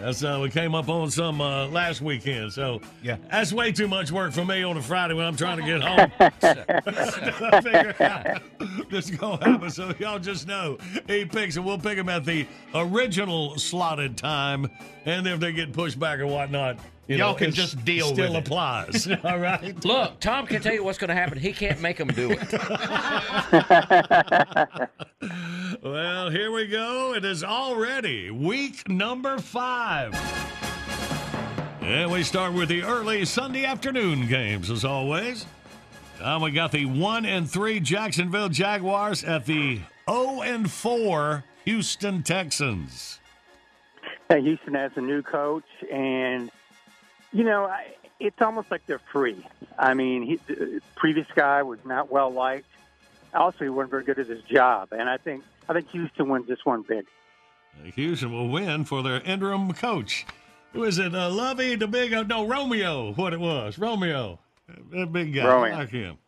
Speaker 3: That's uh, we came up on some uh, last weekend, so
Speaker 5: Yeah.
Speaker 3: that's way too much work for me on a Friday when I'm trying to get home. to figure out this is gonna happen. So y'all just know he picks and we'll pick him at the original slotted time, and if they get pushed back or whatnot, you
Speaker 5: Y'all
Speaker 3: know,
Speaker 5: can just deal with
Speaker 3: still
Speaker 5: it.
Speaker 3: applies. All right.
Speaker 40: Look, Tom can tell you what's going to happen. He can't make them do it.
Speaker 3: Well, here we go. It is already week number five. And we start with the early Sunday afternoon games, as always. Um, we got the 1 and 3 Jacksonville Jaguars at the 0 and 4 Houston Texans.
Speaker 18: Yeah, Houston has a new coach, and you know, I, it's almost like they're free. I mean, he, the previous guy was not well liked. Also, he wasn't very good at his job, and I think I think Houston wins this one big.
Speaker 3: Houston will win for their interim coach. Who is it? Uh, Lovey, the big, uh, no, Romeo, what it was. Romeo. That big guy.
Speaker 18: Romeo.
Speaker 3: I like him.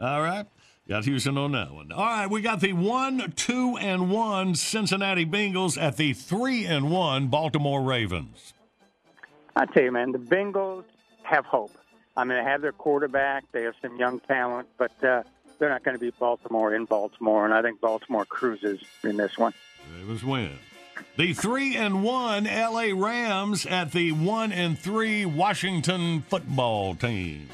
Speaker 3: All right. Got Houston on that one. All right, we got the one, two, and one Cincinnati Bengals at the three and one Baltimore Ravens.
Speaker 18: I tell you, man, the Bengals have hope. I mean, they have their quarterback. They have some young talent, but uh, they're not going to beat Baltimore in Baltimore, and I think Baltimore cruises in this one.
Speaker 3: Ravens win. The three and one LA Rams at the one and three Washington football team.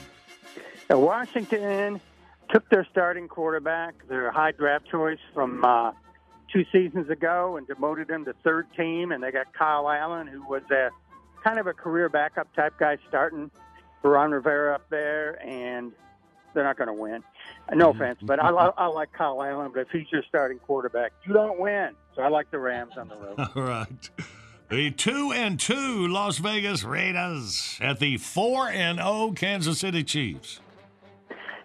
Speaker 18: Now, Washington took their starting quarterback, their high draft choice from uh, two seasons ago, and demoted him to third team. And they got Kyle Allen, who was a kind of a career backup type guy, starting Ron Rivera up there, and they're not going to win. No offense, but I, I like Kyle Allen. But if he's your starting quarterback, you don't win. So I like the Rams on the road.
Speaker 3: All right. The two and two Las Vegas Raiders at the four and zero Kansas City Chiefs.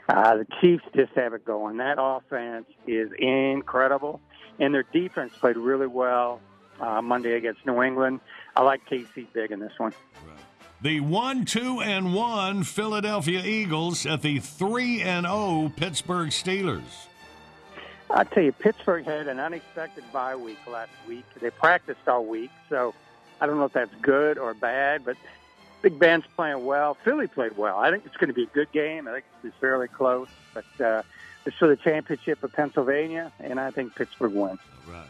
Speaker 18: Uh, the Chiefs just have it going. That offense is incredible, and their defense played really well uh, Monday against New England. I like KC big in this one.
Speaker 3: The one two and one Philadelphia Eagles at the three and zero Pittsburgh Steelers.
Speaker 18: I tell you, Pittsburgh had an unexpected bye week last week. They practiced all week, so I don't know if that's good or bad, but Big Ben's playing well. Philly played well. I think it's going to be a good game. I think it's going to be fairly close, but uh, it's for the championship of Pennsylvania, and I think Pittsburgh wins.
Speaker 3: Right.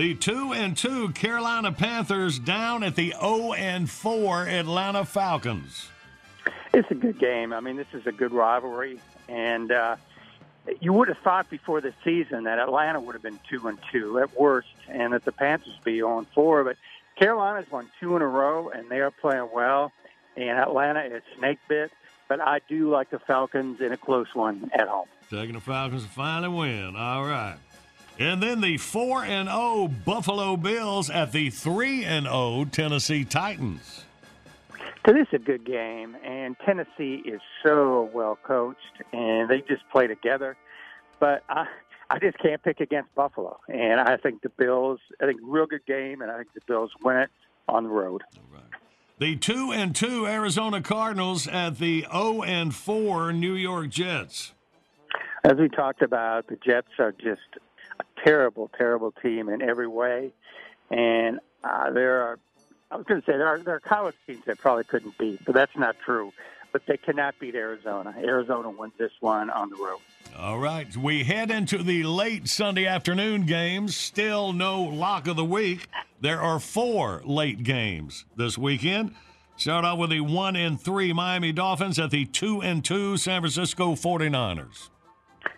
Speaker 3: The two and two Carolina Panthers down at the zero and four Atlanta Falcons.
Speaker 18: It's a good game. I mean, this is a good rivalry, and uh, you would have thought before the season that Atlanta would have been two and two at worst, and that the Panthers would be on four. But Carolina's won two in a row, and they are playing well. And Atlanta is snake bit, but I do like the Falcons in a close one at home.
Speaker 3: Taking the Falcons to finally win. All right. And then the 4 and 0 Buffalo Bills at the 3 and 0 Tennessee Titans.
Speaker 18: So this is a good game, and Tennessee is so well coached, and they just play together. But I, I just can't pick against Buffalo, and I think the Bills. I think real good game, and I think the Bills win it on the road.
Speaker 3: The 2 and 2 Arizona Cardinals at the 0 and 4 New York Jets.
Speaker 18: As we talked about, the Jets are just a terrible, terrible team in every way, and uh, there are. I was going to say there are there are college teams that probably couldn't beat, but that's not true. But they cannot beat Arizona. Arizona wins this one on the road.
Speaker 3: All right, we head into the late Sunday afternoon games. Still no lock of the week. There are four late games this weekend. Start out with the one and three Miami Dolphins at the two and two San Francisco 49ers.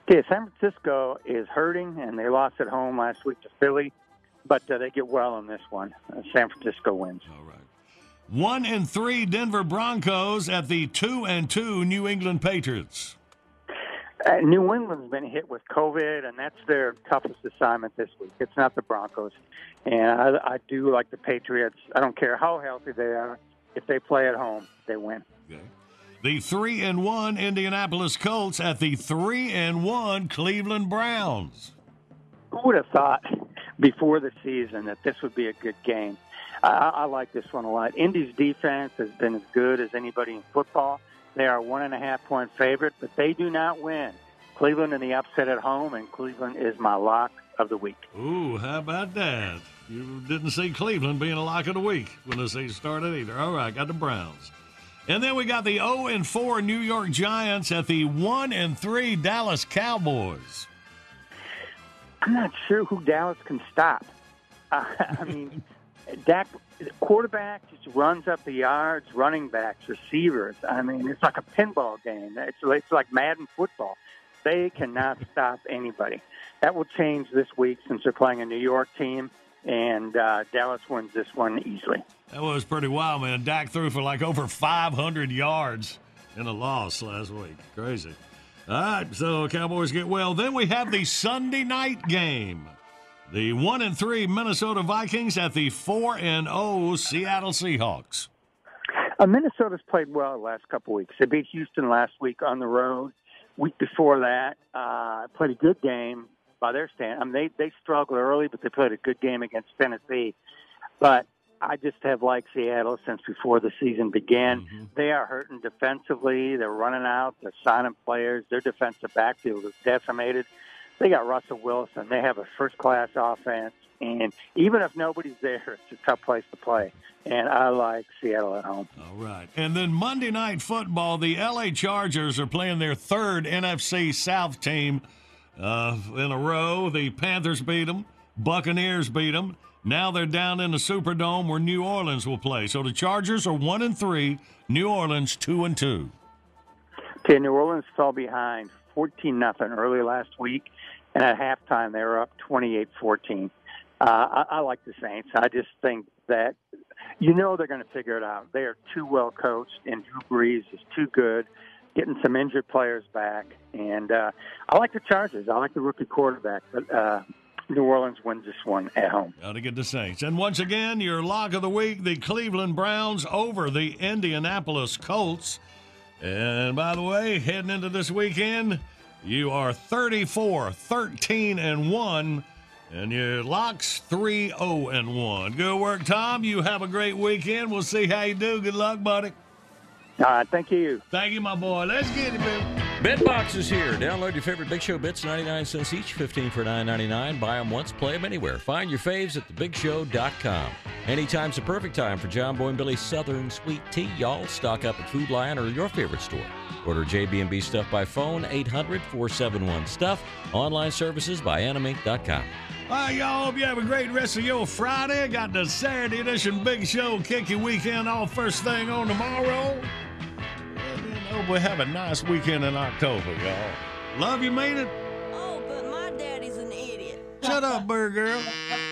Speaker 18: Okay, San Francisco is hurting, and they lost at home last week to Philly, but uh, they get well in this one. Uh, San Francisco wins.
Speaker 3: All right. One and three Denver Broncos at the two and two New England Patriots.
Speaker 18: Uh, New England's been hit with COVID, and that's their toughest assignment this week. It's not the Broncos, and I, I do like the Patriots. I don't care how healthy they are. If they play at home, they win.
Speaker 3: The three and one Indianapolis Colts at the three and one Cleveland Browns.
Speaker 18: Who would have thought before the season that this would be a good game? I, I like this one a lot. Indy's defense has been as good as anybody in football. They are one and a half point favorite, but they do not win. Cleveland in the upset at home, and Cleveland is my lock of the week.
Speaker 3: Ooh, how about that? You didn't see Cleveland being a lock of the week when the season started either. All right, got the Browns. And then we got the 0 and 4 New York Giants at the 1 and 3 Dallas Cowboys.
Speaker 18: I'm not sure who Dallas can stop. Uh, I mean, Dak, quarterback just runs up the yards, running backs, receivers. I mean, it's like a pinball game. It's, it's like Madden football. They cannot stop anybody. That will change this week since they're playing a New York team, and uh, Dallas wins this one easily.
Speaker 3: That was pretty wild, man. Dak threw for like over 500 yards in a loss last week. Crazy. All right, so Cowboys get well. Then we have the Sunday night game. The 1 and 3 Minnesota Vikings at the 4 and 0 Seattle Seahawks.
Speaker 18: Uh, Minnesota's played well the last couple weeks. They beat Houston last week on the road. Week before that, uh, played a good game by their stand. I mean, they they struggled early, but they played a good game against Tennessee. But I just have liked Seattle since before the season began. Mm-hmm. They are hurting defensively. They're running out. They're signing players. Their defensive backfield is decimated. they got Russell Wilson. They have a first class offense, and even if nobody's there, it's a tough place to play. And I like Seattle at home.
Speaker 3: All right. And then Monday Night Football, the LA Chargers are playing their third NFC South team uh, in a row. The Panthers beat them, Buccaneers beat them. Now they're down in the Superdome where New Orleans will play. So the Chargers are one and three, New Orleans two and two.
Speaker 18: Okay, New Orleans fell behind 14 nothing early last week, and at halftime they were up 28-14. Uh, I, I like the Saints. I just think that you know they're going to figure it out. They are too well coached, and Drew Brees is too good. Getting some injured players back, and uh, I like the Chargers. I like the rookie quarterback, but uh, New Orleans wins this one at home.
Speaker 3: Got to get the Saints. And once again, your lock of the week the Cleveland Browns over the Indianapolis Colts. And by the way, heading into this weekend, you are 34, 13, and 1. And your locks 3 0 and 1. Good work, Tom. You have a great weekend. We'll see how you do. Good luck, buddy.
Speaker 18: All right, thank you.
Speaker 3: Thank you, my boy. Let's get it, Bill.
Speaker 4: Bitbox is here. Download your favorite Big Show bits, 99 cents each, 15 for 9.99. Buy them once, play them anywhere. Find your faves at thebigshow.com. Anytime's the perfect time for John Boy and Billy's Southern Sweet Tea. Y'all stock up at Food Lion or your favorite store. Order JB&B stuff by phone, 800-471-STUFF. Online services by animate.com.
Speaker 3: All right, y'all. Hope you have a great rest of your Friday. Got the Saturday edition Big Show kick your weekend off first thing on tomorrow. And then hope we have a nice weekend in October, y'all. Love you, mean it.
Speaker 31: Oh, but my daddy's an idiot.
Speaker 3: Shut up, bird girl.